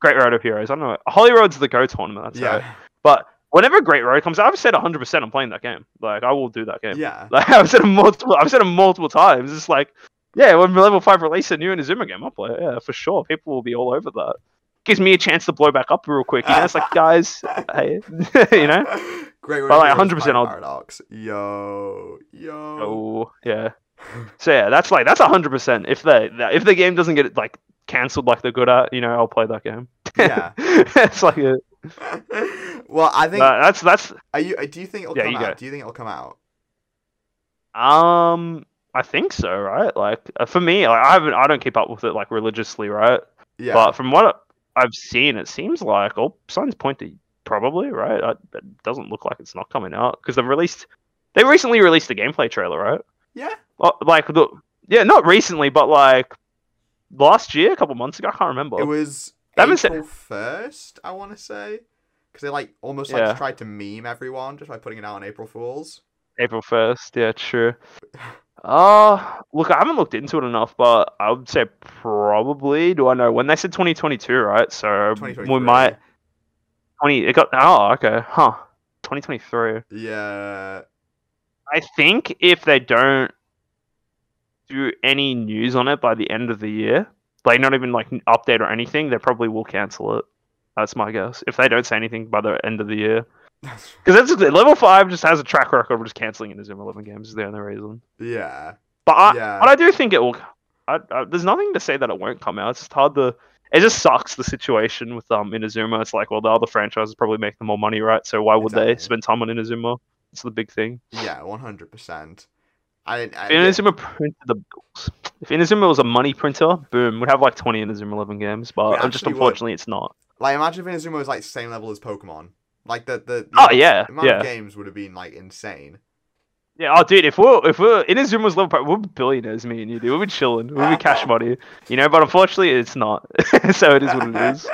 Great Road of Heroes. I don't know. Holy Road's the Go tournament. That's Yeah. right. But whenever Great Road comes out, I've said 100 percent I'm playing that game. Like I will do that game. Yeah. (laughs) Like I've said it multiple. I've said it multiple times. It's like, yeah, when level five release a new Inazuma game, I'll play it. Yeah, for sure. People will be all over that. Gives me a chance to blow back up real quick. You know, it's like guys, (laughs) hey, (laughs) you know. Great Road But, like, 100% by I'll- Paradox. Yo. Yo. Oh yeah. So yeah, that's like that's hundred percent. If the if the game doesn't get like cancelled like they're good at, you know, I'll play that game. Yeah. it's like a, well, I think. uh, that's that's are you? Do you think it'll Yeah, come you out? go. Do you think it'll come out? um I think so, right? Like uh, for me, like I haven't I don't keep up with it like religiously, right? Yeah. But from what I've seen, it seems like all signs point to probably right. I, it doesn't look like it's not coming out because they've released they recently released a gameplay trailer, right? yeah. Oh, like the yeah, not recently, but like last year, a couple months ago. I can't remember. It was haven't April first. I want to say because they like almost Yeah. like tried to meme everyone just by putting it out on April Fools. April first. Yeah, true. Uh look, I haven't looked into it enough, but I would say probably. Do I know when they said 2022, right? So we might 20. It got oh okay, huh? 2023. Yeah. I think if they don't do any news on it by the end of the year, like not even like an update or anything, they probably will cancel it. That's my guess. If they don't say anything by the end of the year, (laughs) because that's level five just has a track record of just canceling Inazuma 11 games. Is the only reason. yeah. But I, Yeah. but I do think it will. I, I, there's nothing to say that it won't come out. It's just hard to. It just sucks the situation with um Inazuma. It's like, well, the other franchises probably make them more money, right? So why would they spend time on Inazuma? It's the big thing. Yeah. One hundred percent. I. I If yeah. Inazuma printed the bills, if Inazuma was a money printer, boom, we'd have like 20 Inazuma 11 games. But just unfortunately, it's not. Like imagine if Inazuma was like same level as Pokemon. Like the the. the Oh, amount- yeah, amount yeah. of games would have been like insane. Yeah, oh, dude, if we're if we're Inazuma's level, we're billionaires, me and you, dude. We'll be chilling. We'll be (laughs) cash money, you know. But unfortunately, it's not. (laughs) so it is what it is.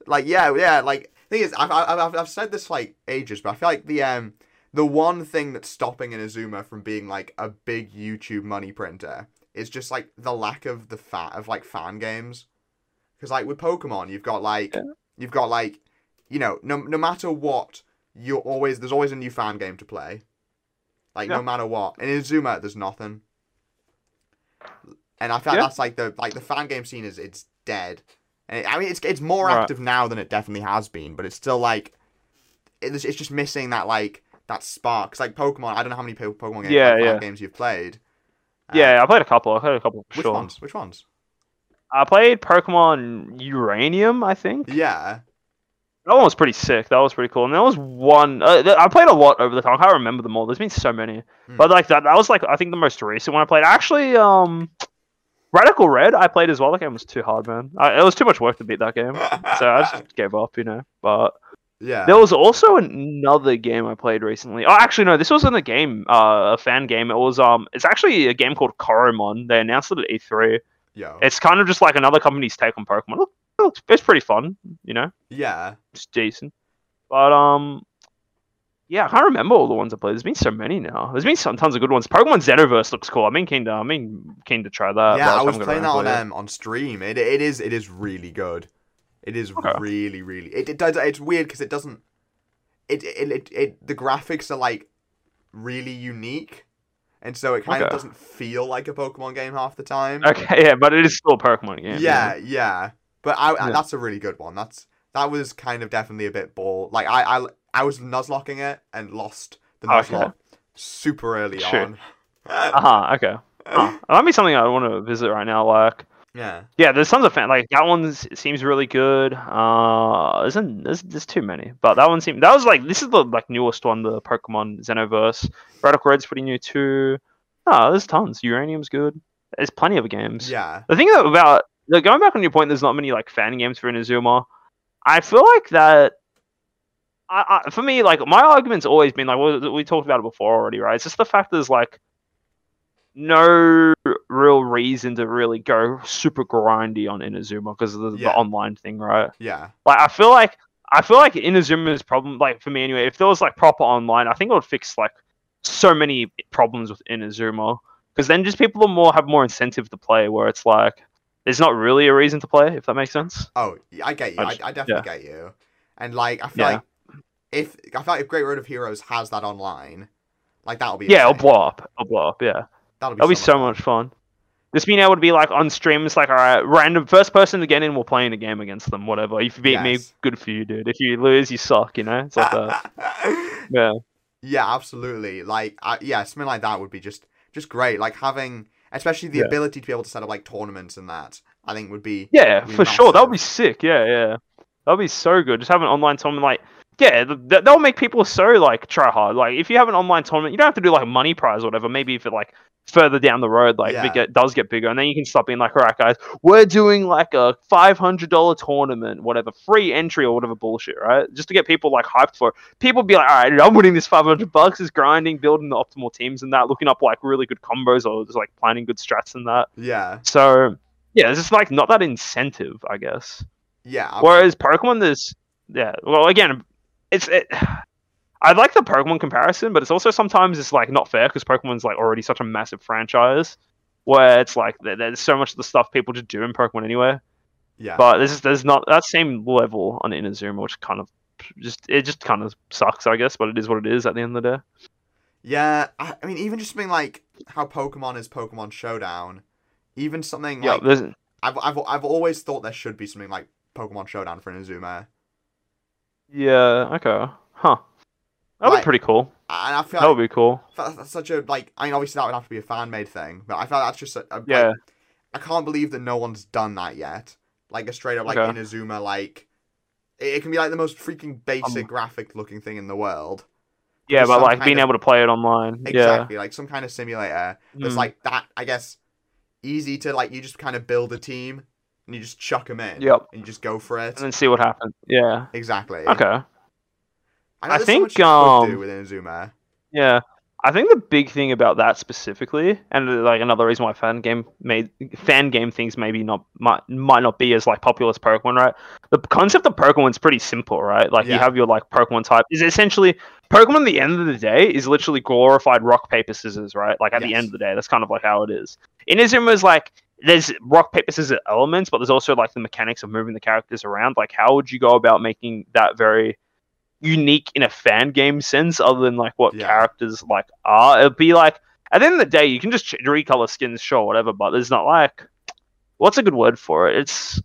(laughs) like yeah, yeah. Like thing is, I've, I've I've I've said this like ages, but I feel like the um the one thing that's stopping Inazuma from being like a big YouTube money printer is just like the lack of the fat of like fan games. Because like with Pokemon, you've got like Yeah. you've got like you know no no matter what you're always there's always a new fan game to play. Like Yeah. no matter what, and in Inazuma there's nothing. and I feel like that's like the like the fan game scene is it's dead. And it- I mean, it's it's more Right. active now than it definitely has been, but it's still like it's it's just missing that like that spark. 'Cause, like Pokemon, I don't know how many Pokemon games, Yeah, like, yeah. games you've played. Uh, yeah, I played a couple. I played a couple Which sure. ones? Which ones? I played Pokemon Uranium, I think. Yeah. That one was pretty sick. That was pretty cool. And there was one. Uh, th- I played a lot over the time. I can't remember them all. There's been so many. Hmm. But like that, that was like I think the most recent one I played. Actually, um, Radical Red I played as well. That game was too hard, man. I, it was too much work to beat that game, so I just (laughs) gave up. You know. But yeah. there was also another game I played recently. Oh, actually, no, this wasn't a game, uh, a fan game. It was um, it's actually a game called Coromon. They announced it at E3. Yo. It's kind of just like another company's take on Pokemon. Look, look, it's pretty fun. You know. yeah. it's decent. But um, yeah, I can't remember all the ones I played. There's been so many now. There's been some tons of good ones. Pokemon Xenoverse looks cool. I mean, keen to, I mean, keen to try that. yeah, I was playing that on um, on stream. It it is it is really good. It is Okay. really really. It, it does. It's weird because it doesn't. It, it it it the graphics are like really unique, and so it kind of doesn't feel like a Pokemon game half the time. Okay, (laughs) yeah, but it is still a Pokemon game. yeah, yeah. But I, Yeah. that's a really good one. That's that was kind of definitely a bit ball. Like I I I was nuzlocking it and lost the Okay. nuzlocke super early Sure. on. (laughs) Uh huh. Okay. That might be something I want to visit right now. Like, yeah. yeah, there's tons of fan. Like that one seems really good. Uh, isn't there's, there's too many, but that one seemed that was like this is the like newest one, the Pokemon Xenoverse. Radical Red's pretty new too. No, there's tons. Uranium's good. There's plenty of games. Yeah. The thing about like, going back on your point, there's not many like fan games for Inazuma. I feel like that. I, I, for me, like my argument's always been like we, we talked about it before already, right? It's just the fact that there's like no real reason to really go super grindy on Inazuma because of the, Yeah. the online thing, right? Yeah. Like I feel like I feel like Inazuma's problem, like for me anyway, if there was like proper online, I think it would fix like so many problems with Inazuma. Because then just people are more have more incentive to play, where it's like there's not really a reason to play, if that makes sense. Oh, yeah, I get you. I I, just- I definitely get you. And like, I feel Yeah. like if I feel like if Great Road of Heroes has that online, like that'll be Yeah, it'll blow up. It'll blow up. Yeah, That'll be that'll be so so much fun. Just being able to be like on stream, it's like all right, random first person to get in, we're playing a game against them. Whatever. If you beat me, good for you, dude. If you lose, you suck. You know, it's like that. (laughs) Yeah. yeah, absolutely. Like, I, yeah, something like that would be just just great. Like having, especially the Yeah. ability to be able to set up like tournaments and that. I think would be Yeah, Be for sure. That would be sick. Yeah, yeah. That would be so good. Just have an online tournament, like, yeah, th- th- that'll make people so like try hard. Like, if you have an online tournament, you don't have to do like money prize or whatever. Maybe if it like further down the road, like Yeah. it get, does get bigger, and then you can stop being like, all right, guys, we're doing like a five hundred dollar tournament, whatever, free entry or whatever bullshit, right? Just to get people like hyped for it. People be like, all right, dude, I'm winning this five hundred bucks. Is grinding, building the optimal teams and that, looking up like really good combos or just like planning good strats and that. yeah, So yeah, it's just like not that incentive, I guess. yeah. Whereas Pokemon, there's yeah. Well, again, it's it. I like the Pokemon comparison, but it's also sometimes it's like not fair because Pokemon's like already such a massive franchise, where it's like there's so much of the stuff people just do in Pokemon anyway. yeah. But there's there's not that same level on Inazuma, which kind of just it just kind of sucks, I guess. But it is what it is at the end of the day. Yeah, I, I mean, even just something like how Pokemon is Pokemon Showdown, even something Yeah, like there's I've, I've I've always thought there should be something like Pokemon Showdown for Inazuma, yeah okay, huh? That'd Like- be pretty cool. and I feel That like would be cool. that's, such a like. I mean, obviously that would have to be a fan made thing, but I feel like that's just a, a, like, Yeah. I can't believe that no one's done that yet. Like a straight up like Okay. Inazuma, like it, it can be like the most freaking basic Um, graphic looking thing in the world. Yeah, but like being of- able to play it online. Exactly, like some kind of simulator Yeah. that's Mm. like that. I guess easy to like. You just kind of build a team and you just chuck them in. Yep. And you just go for it. and then see what happens. Yeah. Exactly. Okay. I, I so think, you could do um, with Inazuma. Yeah. I think the big thing about that specifically, and like another reason why fan game made fan game things maybe not might might not be as like popular as Pokemon, right? The concept of Pokemon's pretty simple, right? Like you have your like Pokemon type is essentially Pokemon. At the end of the day, is literally glorified rock paper scissors, right? Like at the end of the day, that's kind of like how it is. Inazuma is like there's rock paper scissors elements, but there's also like the mechanics of moving the characters around. Like how would you go about making that very unique in a fan game sense other than like what Yeah. characters like are it'd be like at the end of the day, you can just recolor skins, sure, whatever. But there's not like, what's a good word for it? It's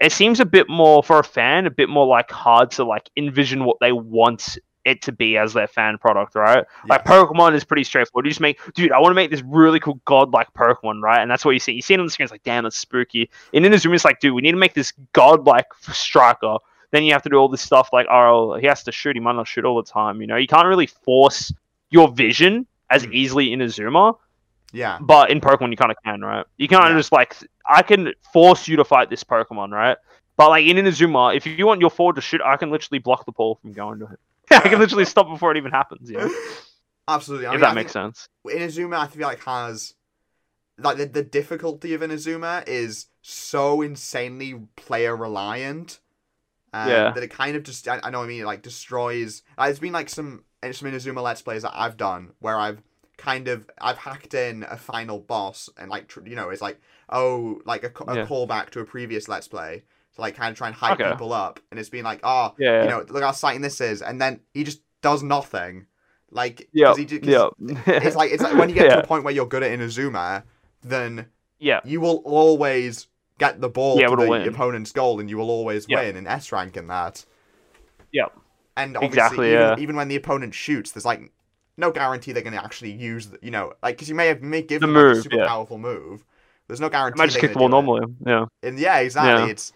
it seems a bit more for a fan, a bit more like hard to like envision what they want it to be as their fan product, right? Like Pokemon is pretty straightforward. You just make, dude, I want to make this really cool godlike Pokemon, right? And that's what you see. You see it on the screen, it's like, damn, that's spooky. And in Inazuma, it's like, dude, we need to make this godlike striker. Then you have to do all this stuff like, oh, he has to shoot. He might not shoot all the time. You know, you can't really force your vision as Mm. easily Inazuma, Yeah. but in Pokemon you kind of can, right? You of Yeah. just like, I can force you to fight this Pokemon, right? But like in Inazuma, if you want your forward to shoot, I can literally block the ball from going to it. (laughs) I can literally stop before it even happens. Yeah, (laughs) Absolutely. I if mean, that I makes sense. Inazuma, I feel like has like the, the difficulty of Inazuma is so insanely player reliant. Um, Yeah. That it kind of just I, I know what I mean it like destroys. Uh, there's been like some some Inazuma let's plays that I've done where I've kind of I've hacked in a final boss and like tr- you know it's like oh like a, a Yeah. callback to a previous let's play to like kind of try and hype Okay. people up and it's been like oh Yeah. you know look how exciting this is and then he just does nothing like yeah. 'cause he ju- 'cause Yeah. it's like it's like when you (laughs) get to yeah. a point where you're good at Inazuma, then yeah. you will always get the ball Be to the win. opponent's goal, and you will always Yeah. win in S rank in that. Yeah. And obviously, Exactly, even, yeah. even when the opponent shoots, there's like no guarantee they're going to actually use, the, you know, like because you may have may give The them like, a move, super yeah. powerful move. There's no guarantee. I might just kick the ball gonna do it. normally. Yeah. And yeah, exactly. Yeah. It's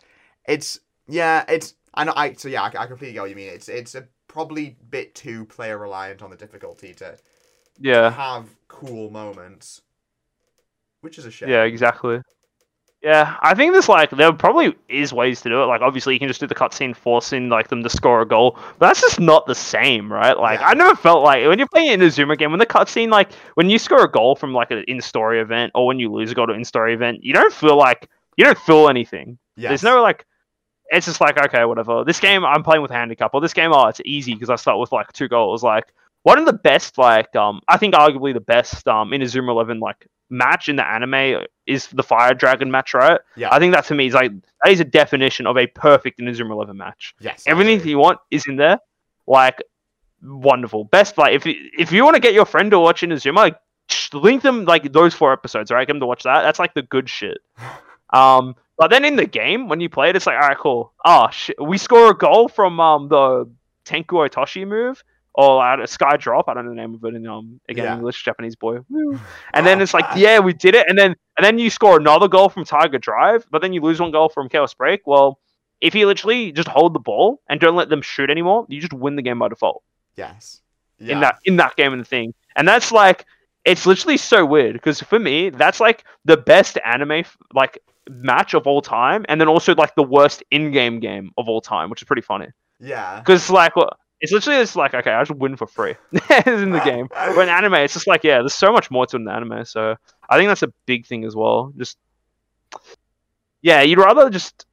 it's yeah, it's I know I so yeah, I, I completely get what you mean. It's it's a probably bit too player reliant on the difficulty to Yeah. have cool moments, which is a shame. Yeah. Exactly. Yeah, I think there's like there probably is ways to do it. Like obviously you can just do the cutscene forcing like them to score a goal, but that's just not the same, right? Like Yeah. I never felt like when you're playing Inazuma game, when the cutscene like when you score a goal from like an in-story event or when you lose a goal to an in-story event, you don't feel like you don't feel anything. Yes. There's no like, it's just like okay, whatever. This game I'm playing with handicap, or this game, oh, it's easy because I start with like two goals. Like one of the best, like um, I think arguably the best um Inazuma 11 like match in the anime is the Fire Dragon match, right? Yeah. I think that to me is like that is a definition of a perfect Inazuma 11 match. yes. Everything you want is in there, like wonderful. Best like if you, if you want to get your friend to watch Inazuma, like link them like those four episodes, right? Get them to watch that. That's like the good shit. (laughs) Um, but then in the game when you play it, it's like all right, cool. Oh shit, we score a goal from um the Tenku Otoshi move. Or uh, Sky Drop, I don't know the name of it in um again Yeah. English Japanese boy. (sighs) Woo. And then it's like, yeah, we did it. And then and then you score another goal from Tiger Drive, but then you lose one goal from Chaos Break. Well, if you literally just hold the ball and don't let them shoot anymore, you just win the game by default Yes. in that in that game and the thing. And that's like it's literally so weird because for me, that's like the best anime like match of all time, and then also like the worst in-game game of all time, which is pretty funny. Yeah. Because like what it's literally just like okay, I just win for free (laughs) in the game. In anime, it's just like yeah, there's so much more to in anime. So I think that's a big thing as well. Just yeah, you'd rather just.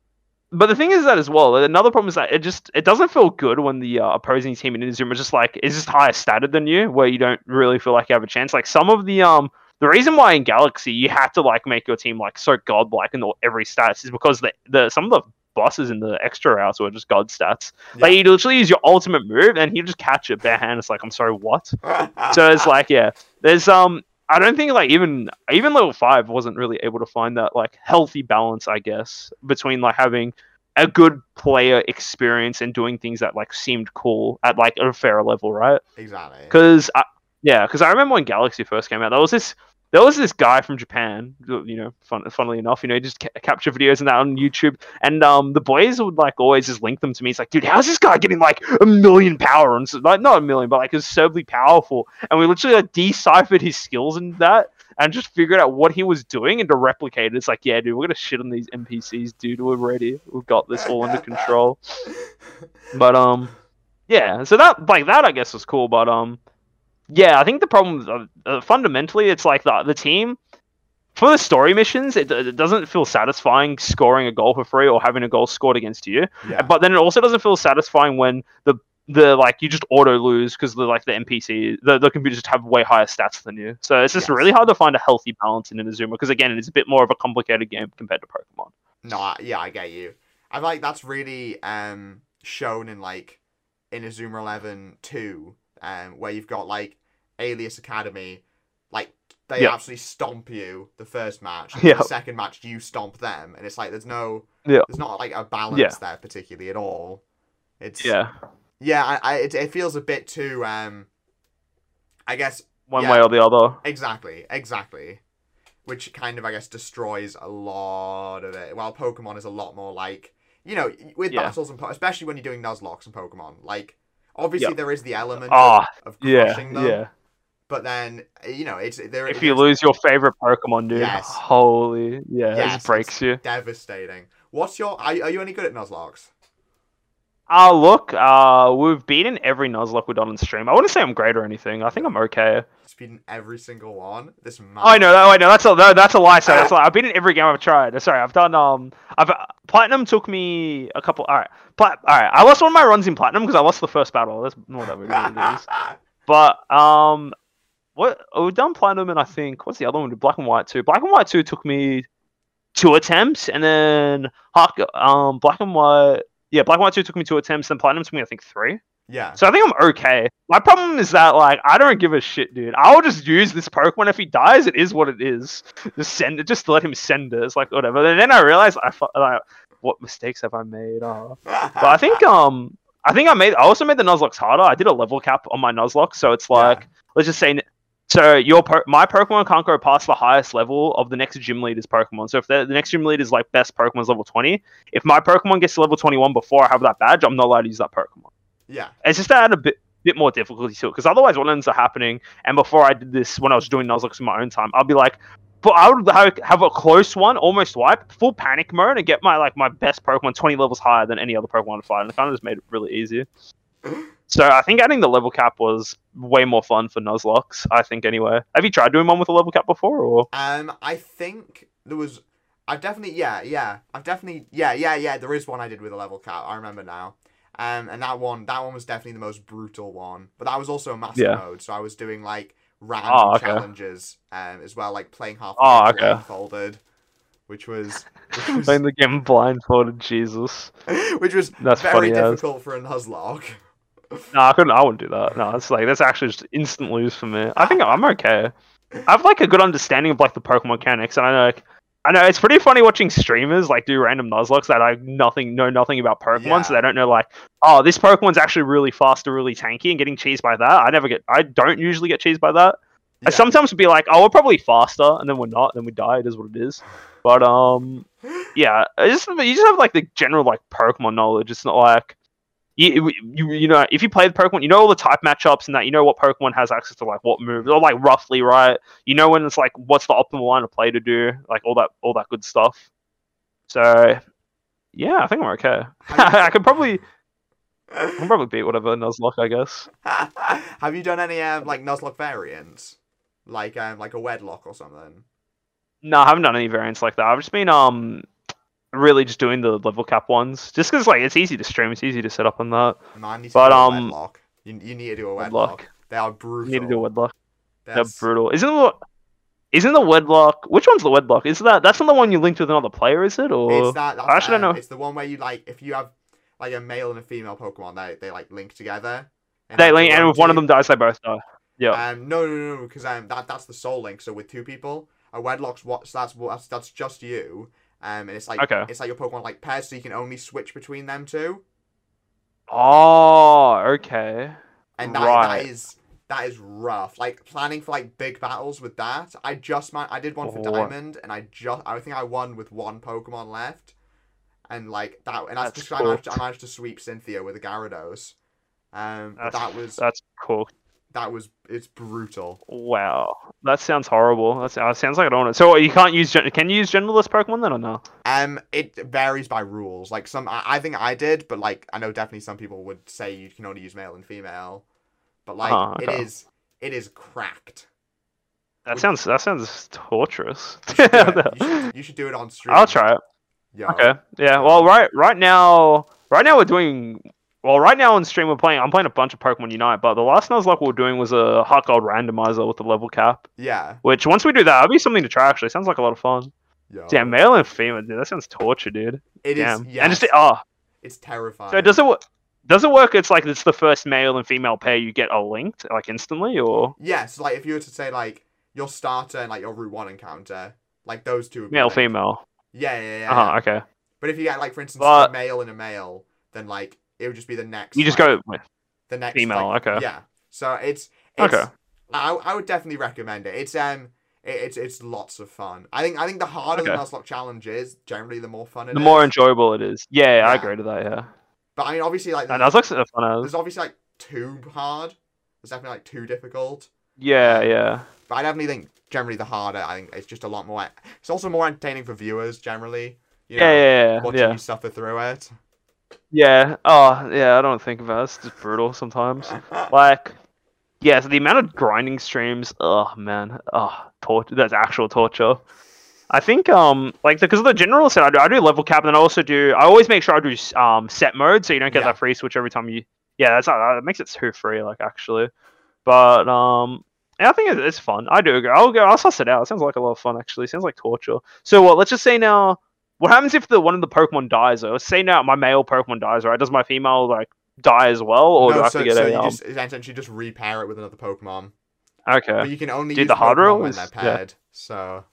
But the thing is that as well. Another problem is that it just it doesn't feel good when the uh, opposing team in Inazuma is just like is just higher statted than you, where you don't really feel like you have a chance. Like some of the um the reason why in Galaxy you have to like make your team like so godlike in all, every stats is because the the some of the bosses in the extra routes were just god stats. Like Yeah. you literally use your ultimate move and he just catch it bare hand. It's like I'm sorry, what? (laughs) so it's like yeah there's um i don't think like even even level five wasn't really able to find that like healthy balance i guess between like having a good player experience and doing things that like seemed cool at like a fair level right exactly. because yeah because i remember when galaxy first came out there was this there was this guy from Japan, you know, fun, funnily enough, you know, he just ca- capture videos and that on YouTube, and um, the boys would like always just link them to me. It's like, dude, how's this guy getting like a million power and so, like not a million, but like absurdly powerful? And we literally like deciphered his skills and that, and just figured out what he was doing and to replicate it. It's like, yeah, dude, we're gonna shit on these NPCs, dude. We're ready. We've got this all under control. (laughs) But um, yeah. So that like that I guess was cool. But um, yeah, I think the problem uh, uh, fundamentally it's like the the team for the story missions. It, it doesn't feel satisfying scoring a goal for free or having a goal scored against you. yeah. But then it also doesn't feel satisfying when the the like you just auto lose because the like the NPC the, the computers just have way higher stats than you. So it's just Yes. really hard to find a healthy balance in Inazuma because again it is a bit more of a complicated game compared to Pokemon. No, I, yeah, I get you. I like that's really um shown in like Inazuma Eleven Two, um, where you've got like Aliea Academy, like they Yeah. absolutely stomp you the first match. Yeah. The second match you stomp them, and it's like there's no Yeah. there's not like a balance Yeah. there particularly at all. It's Yeah, yeah. I, I it, it feels a bit too um. I guess one Yeah. way or the other. exactly exactly, which kind of I guess destroys a lot of it. While Pokemon is a lot more like you know with Yeah. battles and po- especially when you're doing Nuzlocke and Pokemon like. Obviously, Yep. there is the element Ah, of, of Yeah, crushing them, yeah. but then you know it's there. If you lose your favorite Pokemon, dude, Yes. holy, yeah, it Yes, just breaks you. devastating. What's your? Are, are you any good at Nuzlockes? Uh look, uh, we've beaten every Nuzlocke we've done on stream. I wouldn't say I'm great or anything. I think I'm okay. Speeding every single one. This man. Oh, I know. I know that's a no, that's a lie. Sorry, that's a lie. I've been in every game I've tried. Sorry, I've done um, I've platinum took me a couple. All right, plat. All right, I lost one of my runs in platinum because I lost the first battle. That's whatever it is. But um, what oh, we've done platinum and I think what's the other one? Black and white two. Black and white two took me two attempts, and then um, black and white. Yeah, black and white two took me two attempts, then platinum took me I think three. yeah. So I think I'm okay. My problem is that like I don't give a shit, dude. I'll just use this Pokemon. If he dies, it is what it is. Just send it. Just let him send it. It's like whatever. And then I realized I like what mistakes have I made? Oh. But I think um I think I made I also made the Nuzlocke harder. I did a level cap on my Nuzlocke, so it's like let's just say so your my Pokemon can't go past the highest level of the next gym leader's Pokemon. So if the, next gym leader is like best Pokemon's level twenty, if my Pokemon gets to level twenty one before I have that badge, I'm not allowed to use that Pokemon. yeah. It's just to add a bit bit more difficulty to it because otherwise what ends up happening and before I did this when I was doing Nuzlocke in my own time I'll be like but I would have, have a close one almost wipe full panic mode and get my like my best Pokemon 20 levels higher than any other Pokemon to fight and it kind of just made it really easy so I think adding the level cap was way more fun for Nuzlockes I think anyway have you tried doing one with a level cap before or Um, I think there was. I've definitely yeah yeah. I've definitely yeah yeah yeah. There is one I did with a level cap. I remember now. Um, and that one that one was definitely the most brutal one. But that was also a master Yeah. mode, so I was doing like random Oh, okay. challenges um as well, like playing half Oh, okay. blindfolded, which was (laughs) which was, playing the game blindfolded Jesus (laughs) which was That's very funny difficult for a Nuzlocke. No, I couldn't. I wouldn't do that. No, it's like that's actually just instant lose for me. I think I'm okay. I have like a good understanding of like the Pokemon mechanics, and I know like I know it's pretty funny watching streamers like do random Nuzlockes that I nothing know nothing about Pokemon, so they don't know like oh this Pokemon's actually really fast or really tanky, and getting cheesed by that. I never get. I don't usually get cheesed by that. I sometimes would be like, oh, we're probably faster, and then we're not, and then we die. It is what it is. But um, (gasps) yeah, just, you just have like the general like Pokemon knowledge. It's not like you, you you know if you play the Pokemon, you know all the type matchups and that. You know what Pokemon has access to, like what moves, or like roughly right. You know when it's like what's the optimal line of play to do, like all that all that good stuff. So yeah, I think I'm okay. (laughs) I could probably I can probably beat whatever Nuzlocke, I guess. (laughs) Have you done any um like Nuzlocke variants, like um like a Wedlocke or something? No, I haven't done any variants like that. I've just been um really just doing the level cap ones, just because like it's easy to stream, it's easy to set up on that. Man, you need to But, um, Wedlocke. You, you need to do a Wedlocke. Wedlocke. They are You brutal. need to do a Wedlocke. They're That's- brutal. Isn't the isn't the Wedlocke? Which one's the Wedlocke? Is that that's not the one you linked with another player? Is it or? It's that. I actually um, don't know. It's the one where you like if you have like a male and a female Pokemon, they they like link together. and They link, and if one of them dies, they both die. Yeah. Um, no, no, no, no, because um, that that's the soul link. So with two people, a Wedlocke's what? So that's that's that's just you. Um, and it's like Okay. it's like your Pokemon like pairs, so you can only switch between them two. Oh, okay. and that, Right. that is that is rough. Like planning for like big battles with that. I just man, I did one for Oh. Diamond, and I just I think I won with one Pokemon left, and like that, and that's, That's just I managed, to, I managed to sweep Cynthia with a Gyarados. Um, that was that's cool. That was it's brutal. Wow, that sounds horrible. That sounds, sounds like I don't to. So you can't use gen- can you use genderless Pokemon then or no? Um, it varies by rules. Like some, I, I think I did, but like I know definitely some people would say you can only use male and female. But like Ah, it okay. is, it is cracked. That Would- sounds that sounds torturous. You should, do it. You should, (laughs) you should do it on stream. I'll try it. Yo. Okay. Yeah. Well, right right now, right now we're doing. Well, right now on stream we're playing. I'm playing a bunch of Pokemon Unite, but the last Nuzlocke we were doing was a Heart Gold randomizer with the level cap. Yeah. Which once we do that, that'll be something to try. Actually, sounds like a lot of fun. Yo. Damn, male and female, dude. That sounds torture, dude. It is. Damn. Yes. And just oh, It's terrifying. so does it wo- does it work? It's like it's the first male and female pair you get a linked like instantly, or Yes, like if you were to say like your starter and like your Route One encounter, like those two. Male, female. Yeah, yeah, yeah. Uh huh. Okay. But if you get like, for instance, But- a male and a male, then like it would just be the next. You just like, go with the next email. like- okay. Yeah. So it's, it's Okay. I, I would definitely recommend it. It's um it, it's it's lots of fun. I think I think the harder the Okay. Nuzlocke challenge is, generally the more fun it The is. more enjoyable it is. Yeah, I agree to that. Yeah. But I mean, obviously, like there's, Nuzlocke's a fun there's obviously like too hard. There's definitely like too difficult. Yeah, um, yeah. But I definitely think generally the harder. I think it's just a lot more. It's also more entertaining for viewers generally. You know, Yeah, yeah, yeah. Watching Yeah. you suffer through it. Yeah. Oh, yeah. I don't think about it. It's just brutal sometimes. Like, yeah. So the amount of grinding streams. Oh man. Oh, torture. That's actual torture. I think um like because of the general set I do I do level cap and then I also do I always make sure I do um set mode so you don't get Yeah. that free switch every time you yeah that's not that makes it too free like actually but um yeah, I think it's fun I do agree I'll go I'll suss it out it sounds like a lot of fun actually sounds like torture so what let's just say now what happens if the one of the Pokemon dies though let's say now my male Pokemon dies right does my female like die as well or do I no, have so, to get so a you um just essentially just repair it with another Pokemon. okay But you can only Do use the hard roll when they're yeah. paired. So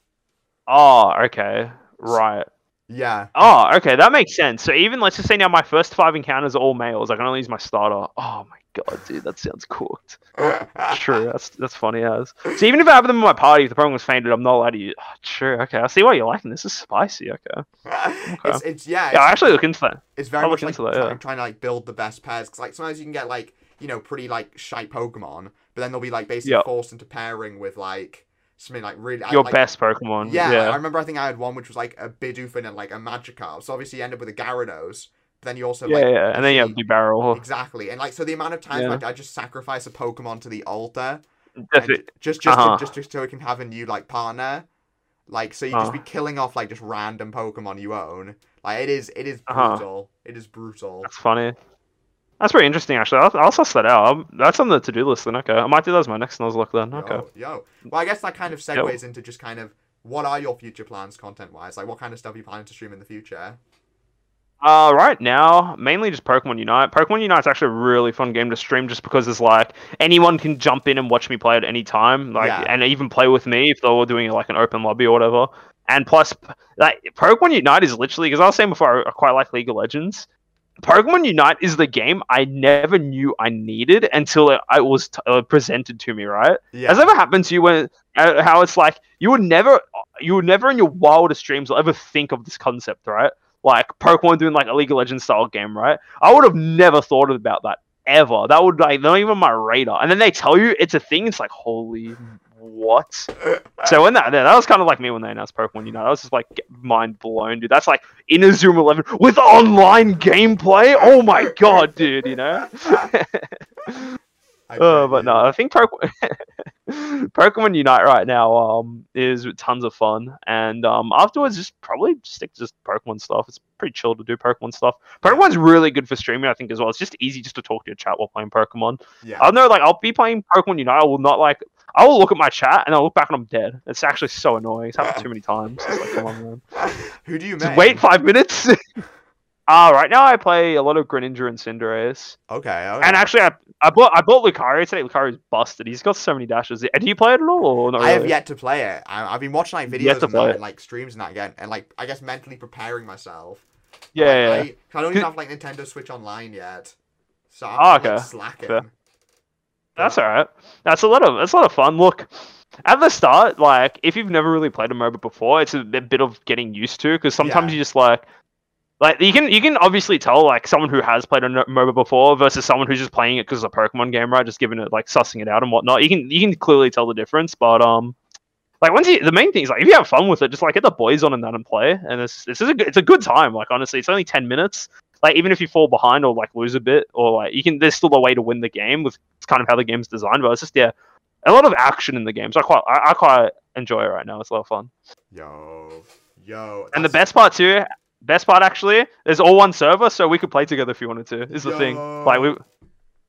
oh okay right yeah. Oh, okay, that makes sense. So even let's just say now my first five encounters are all males. I can only use my starter. Oh my god, dude, that sounds cooked. (laughs) True, that's that's funny as. So even if I have them in my party, if the problem was fainted, I'm not allowed to use. Oh, true. Okay, I see why you're liking this. This is spicy. Okay. (laughs) It's it's yeah. It's, Yeah, I actually look into that. it's very I'll much look like into that, yeah. trying to like build the best pairs. Cause like sometimes you can get like you know pretty like shite Pokemon, but then they'll be like basically Yep. forced into pairing with like something like really I- Your like, best Pokemon. Yeah, Yeah. I remember. I think I had one which was like a Bidoof and like a Magikarp. So obviously you end up with a Gyarados. But then you also Yeah, like yeah, and then you have Bibarel. exactly. And like so the amount of times Yeah. my dad just sacrifice a Pokemon to the altar Definitely. just just Uh-huh. to, just to, so it can have a new like partner. Like so you Uh. just be killing off like just random Pokemon you own. Like it is it is Uh-huh. brutal. It is brutal. That's funny. That's pretty interesting, actually. I'll, I'll suss that out. i that's on the to-do list then. Okay, I might do that as my next Nuzlocke then. Okay. Yo, yo. Well, I guess that kind of Yo. segues into just kind of what are your future plans content wise? Like what kind of stuff are you planning to stream in the future? Uh, right now, mainly just Pokemon Unite. Pokemon Unite's actually a really fun game to stream just because it's like anyone can jump in and watch me play at any time, like Yeah. and even play with me if they were doing like an open lobby or whatever. And plus, like Pokemon Unite is literally because I was saying before, I, quite like League of Legends. Pokemon Unite is the game I never knew I needed until it, it was t- uh, presented to me. Right? Yeah. Has ever happened to you when uh, how it's like you would never you would never in your wildest dreams will ever think of this concept, right? Like Pokemon doing like a League of Legends style game, right? I would have never thought about that ever. That would like not even my radar. And then they tell you it's a thing. It's like holy what? (laughs) So when that that was kind of like me when they announced Pokemon Unite. I was just like mind blown, dude. That's like Inazuma 11 with online gameplay. Oh my god, dude. You know. (laughs) Uh, but no, I think Pokemon, (laughs) Pokemon Unite right now um is tons of fun, and um afterwards just probably stick to just Pokemon stuff. It's pretty chill to do Pokemon stuff. Pokemon's really good for streaming, I think, as well. It's just easy just to talk to your chat while playing Pokemon. Yeah. I know, like I'll be playing Pokemon Unite. I will not like. I will look at my chat and I'll look back and I'm dead. It's actually so annoying. It's happened too many times. It's like, come on. (laughs) Who do you Just wait five minutes. (laughs) Uh, right now I play a lot of Greninja and Cinderace. Okay. okay. And actually, I, I bought I bought Lucario today. Lucario's busted. He's got so many dashes. Do you play it at all, or not I have yet to play it. I, I've been watching like videos and, that, and like streams and that again, and like I guess mentally preparing myself. Yeah, Like, yeah. I, I don't even have like Nintendo Switch Online yet, so I'm, Oh, I'm, like, okay. slacking. Fair. That's all right. That's a lot of that's a lot of fun. Look, at the start, like if you've never really played a MOBA before, it's a bit bit of getting used to because sometimes Yeah. you just like. Like you can you can obviously tell like someone who has played a MOBA before versus someone who's just playing it because it's a Pokemon game, right? Just giving it like sussing it out and whatnot. You can you can clearly tell the difference, but um, like once you the main thing is like if you have fun with it, just like get the boys on and that and play, and it's this is a good, it's a good time. Like honestly, it's only ten minutes. Like even if you fall behind or like lose a bit, or like you can, there's still a way to win the game with it's kind of how the game's designed. But it's just yeah, a lot of action in the game. So I quite I, I quite enjoy it right now. It's a lot of fun. Yo, yo. And the best part too, best part actually, there's all one server, so we could play together if you wanted to. Is the thing. Like we,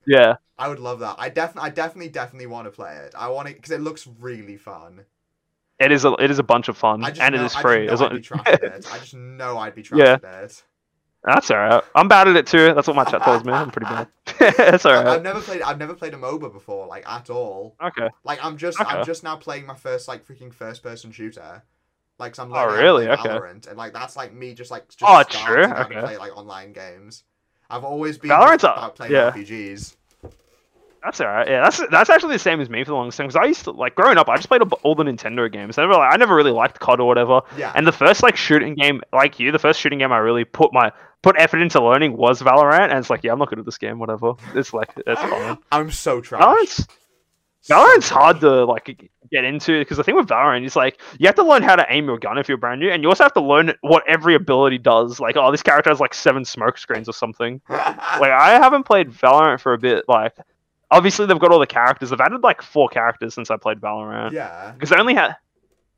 yeah, I would love that. I definitely, I definitely, definitely want to play it. I want it because it looks really fun. it is a it is a bunch of fun, and know, it is I free. just know I'd be (laughs) trash at it. I just know I'd be trash Yeah. at it. That's alright. I'm bad at it too. That's what my chat tells me. I'm pretty bad. (laughs) That's I- alright. I've never played. I've never played a MOBA before, like at all. Okay. Like I'm just. I'm just now playing my first like freaking first person shooter. Like, I'm Oh, how to really? Okay. Valorant, and like that's like me just like just Oh, true? Okay. play like online games. I've always been Valorant's about playing yeah. RPGs. That's alright. Yeah, that's that's actually the same as me for the longest time. Because I used to like growing up, I just played all the Nintendo games. I never, like, I never really liked COD or whatever. Yeah. And the first like shooting game, like you, the first shooting game I really put my put effort into learning was Valorant. And it's like, yeah, I'm not good at this game. Whatever. It's like it's fine. (laughs) I'm so trash. Valorant's Valorant's hard to like get into because the thing with Valorant is like you have to learn how to aim your gun if you're brand new, and you also have to learn what every ability does. Like, oh, this character has like seven smoke screens or something. (laughs) Like, I haven't played Valorant for a bit. Like, obviously they've got all the characters. They've added like four characters since I played Valorant yeah. because they only had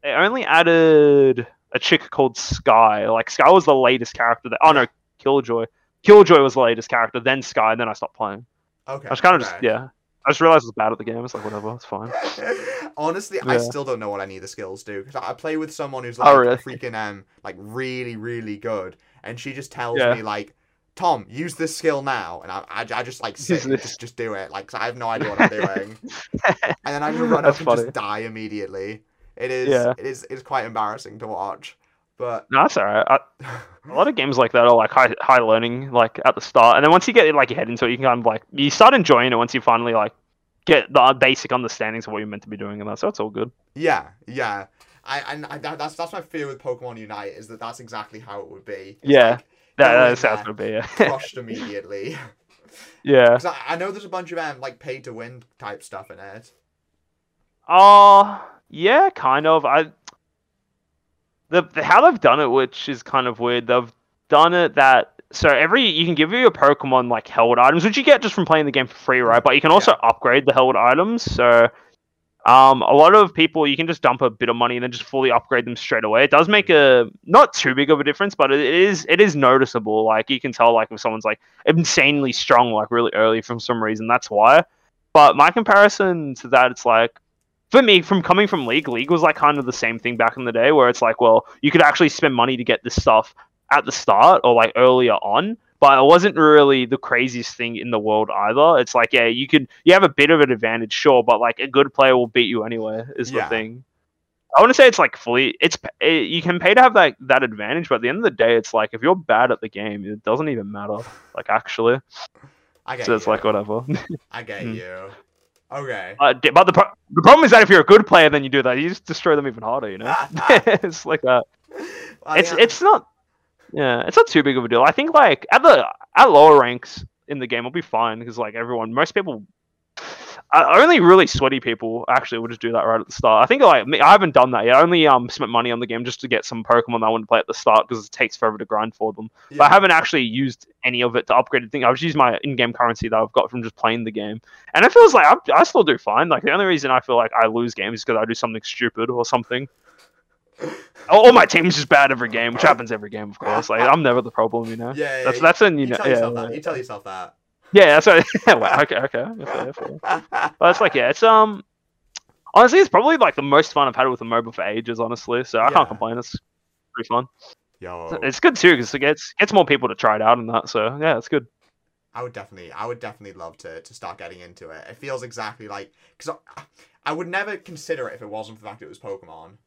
they only added a chick called Skye. Like, Skye was the latest character. That oh no, Killjoy. Killjoy was the latest character, then Skye, and then I stopped playing. Okay. I was kind of just yeah. I just realized I was bad at the game. It's like whatever, it's fine. (laughs) Honestly, I still don't know what any of the skills do because I play with someone who's Oh, like really? freaking um like really really good, and she just tells Yeah. me like, Tom, use this skill now, and I I, I just like sit and just (laughs) just do it like 'cause I have no idea what I'm doing, (laughs) and then I just run That's up and just die immediately. It is Yeah. it is it's quite embarrassing to watch, but No, that's alright. I, a lot of games like that are like high high learning like at the start, and then once you get like your head into it, you can kind of like you start enjoying it once you finally like get the basic understandings of what you're meant to be doing, and that's so it's all good. yeah yeah. I and I, that, that's that's my fear with Pokemon Unite is that that's exactly how it would be. It's Yeah. like, That, Go in that's how it's there. gonna be. Yeah. crushed immediately. (laughs) (laughs) Yeah, I, I know there's a bunch of um like pay to win type stuff in it. Uh yeah, kind of. I the, the how they've done it, which is kind of weird. They've done it that so every you can give your Pokemon like held items, which you get just from playing the game for free, right? But you can also upgrade the held items. So um, a lot of people you can just dump a bit of money and then just fully upgrade them straight away. It does make a not too big of a difference, but it is it is noticeable. Like you can tell like if someone's like insanely strong like really early from some reason. That's why. But my comparison to that, it's like for me, from coming from League, League was like kind of the same thing back in the day, where it's like, well, you could actually spend money to get this stuff at the start or like earlier on, but it wasn't really the craziest thing in the world either. It's like, yeah, you could, you have a bit of an advantage, sure, but like a good player will beat you anyway, is Yeah. the thing. I want to say it's like fully, it's it, you can pay to have that that advantage, but at the end of the day, it's like if you're bad at the game, it doesn't even matter. Like actually, I get so it's you. like whatever. I get (laughs) Hmm. you. Okay. Uh, but the, pro- the problem is that if you're a good player, then you do that. You just destroy them even harder. You know, (laughs) it's like that. I It's think it's not. Yeah, it's not too big of a deal. I think like at the at lower ranks in the game, it'll be fine because like everyone, most people, only really sweaty people actually will just do that right at the start. I think like I haven't done that yet. I only um spent money on the game just to get some Pokemon that I want to play at the start because it takes forever to grind for them. yeah. But I haven't actually used any of it to upgrade the thing. I've just used my in-game currency that I've got from just playing the game, and it feels like I, I still do fine. Like the only reason I feel like I lose games is because I do something stupid or something. (laughs) All or my team's just bad every game, which happens every game, of course. Like I'm never the problem, you know. Yeah, yeah, That's you- that's in you you know. tell yourself yeah, that. You tell yourself that. Yeah. That's right. (laughs) Wow, okay, okay. yeah, fair, fair. But it's like yeah, it's um. Honestly, it's probably like the most fun I've had with a mobile for ages. Honestly, so I Yeah. can't complain. It's pretty fun. Yo, It's good too because it gets gets more people to try it out and that. So yeah, it's good. I would definitely, I would definitely love to to start getting into it. It feels exactly like because I, I would never consider it if it wasn't for the fact it was Pokemon.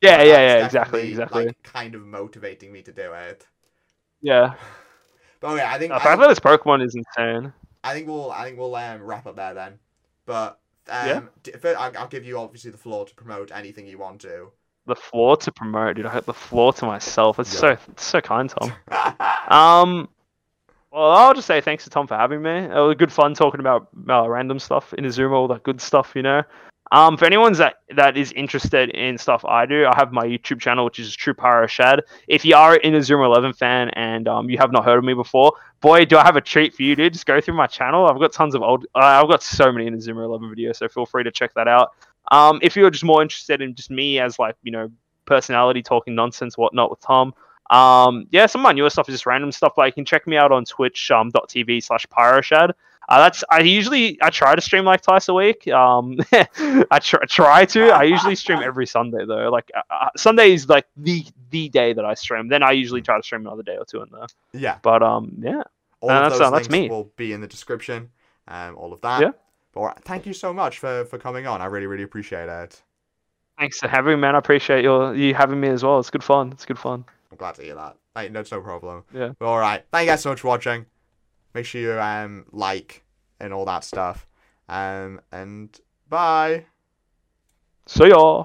Yeah, yeah, yeah. Exactly, exactly. Like kind of motivating me to do it. yeah. But okay, I think The I think, that this Pokemon is insane. I think we'll I think we'll um, wrap up there then. But um, Yeah. d- fir- I'll, I'll give you obviously the floor to promote anything you want to. The floor to promote, dude. I had the floor to myself. It's Yeah. so it's so kind, Tom. (laughs) Um, well, I'll just say thanks to Tom for having me. It was good fun talking about uh, random stuff Inazuma, all that good stuff, you know. Um, for anyone that that is interested in stuff I do, I have my YouTube channel, which is True Pyro Shad. If you are an Inazuma 11 fan and um, you have not heard of me before, boy, do I have a treat for you, dude. Just go through my channel. I've got tons of old, uh, I've got so many Inazuma 11 videos, so feel free to check that out. Um, if you're just more interested in just me as like you know personality talking nonsense, whatnot with Tom, um, yeah, some of my newer stuff is just random stuff. But you can check me out on Twitch um, slash Pyroshad. Uh, that's I usually I try to stream like twice a week. Um, (laughs) I try, try to. I usually stream (laughs) every Sunday though. Like uh, uh, Sunday is like the the day that I stream. Then I usually try to stream another day or two in there. Yeah. But um, yeah. All Uh, of that's- those uh, that's me. will be in the description. Um, all of that. Yeah. But all right, thank you so much for for coming on. I really really appreciate it. Thanks for having me, man. I appreciate your you having me as well. It's good fun. It's good fun. I'm glad to hear that. Hey, that's no problem. Yeah. But all right. Thank you guys so much for watching. Make sure you um like and all that stuff. Um and bye. See ya.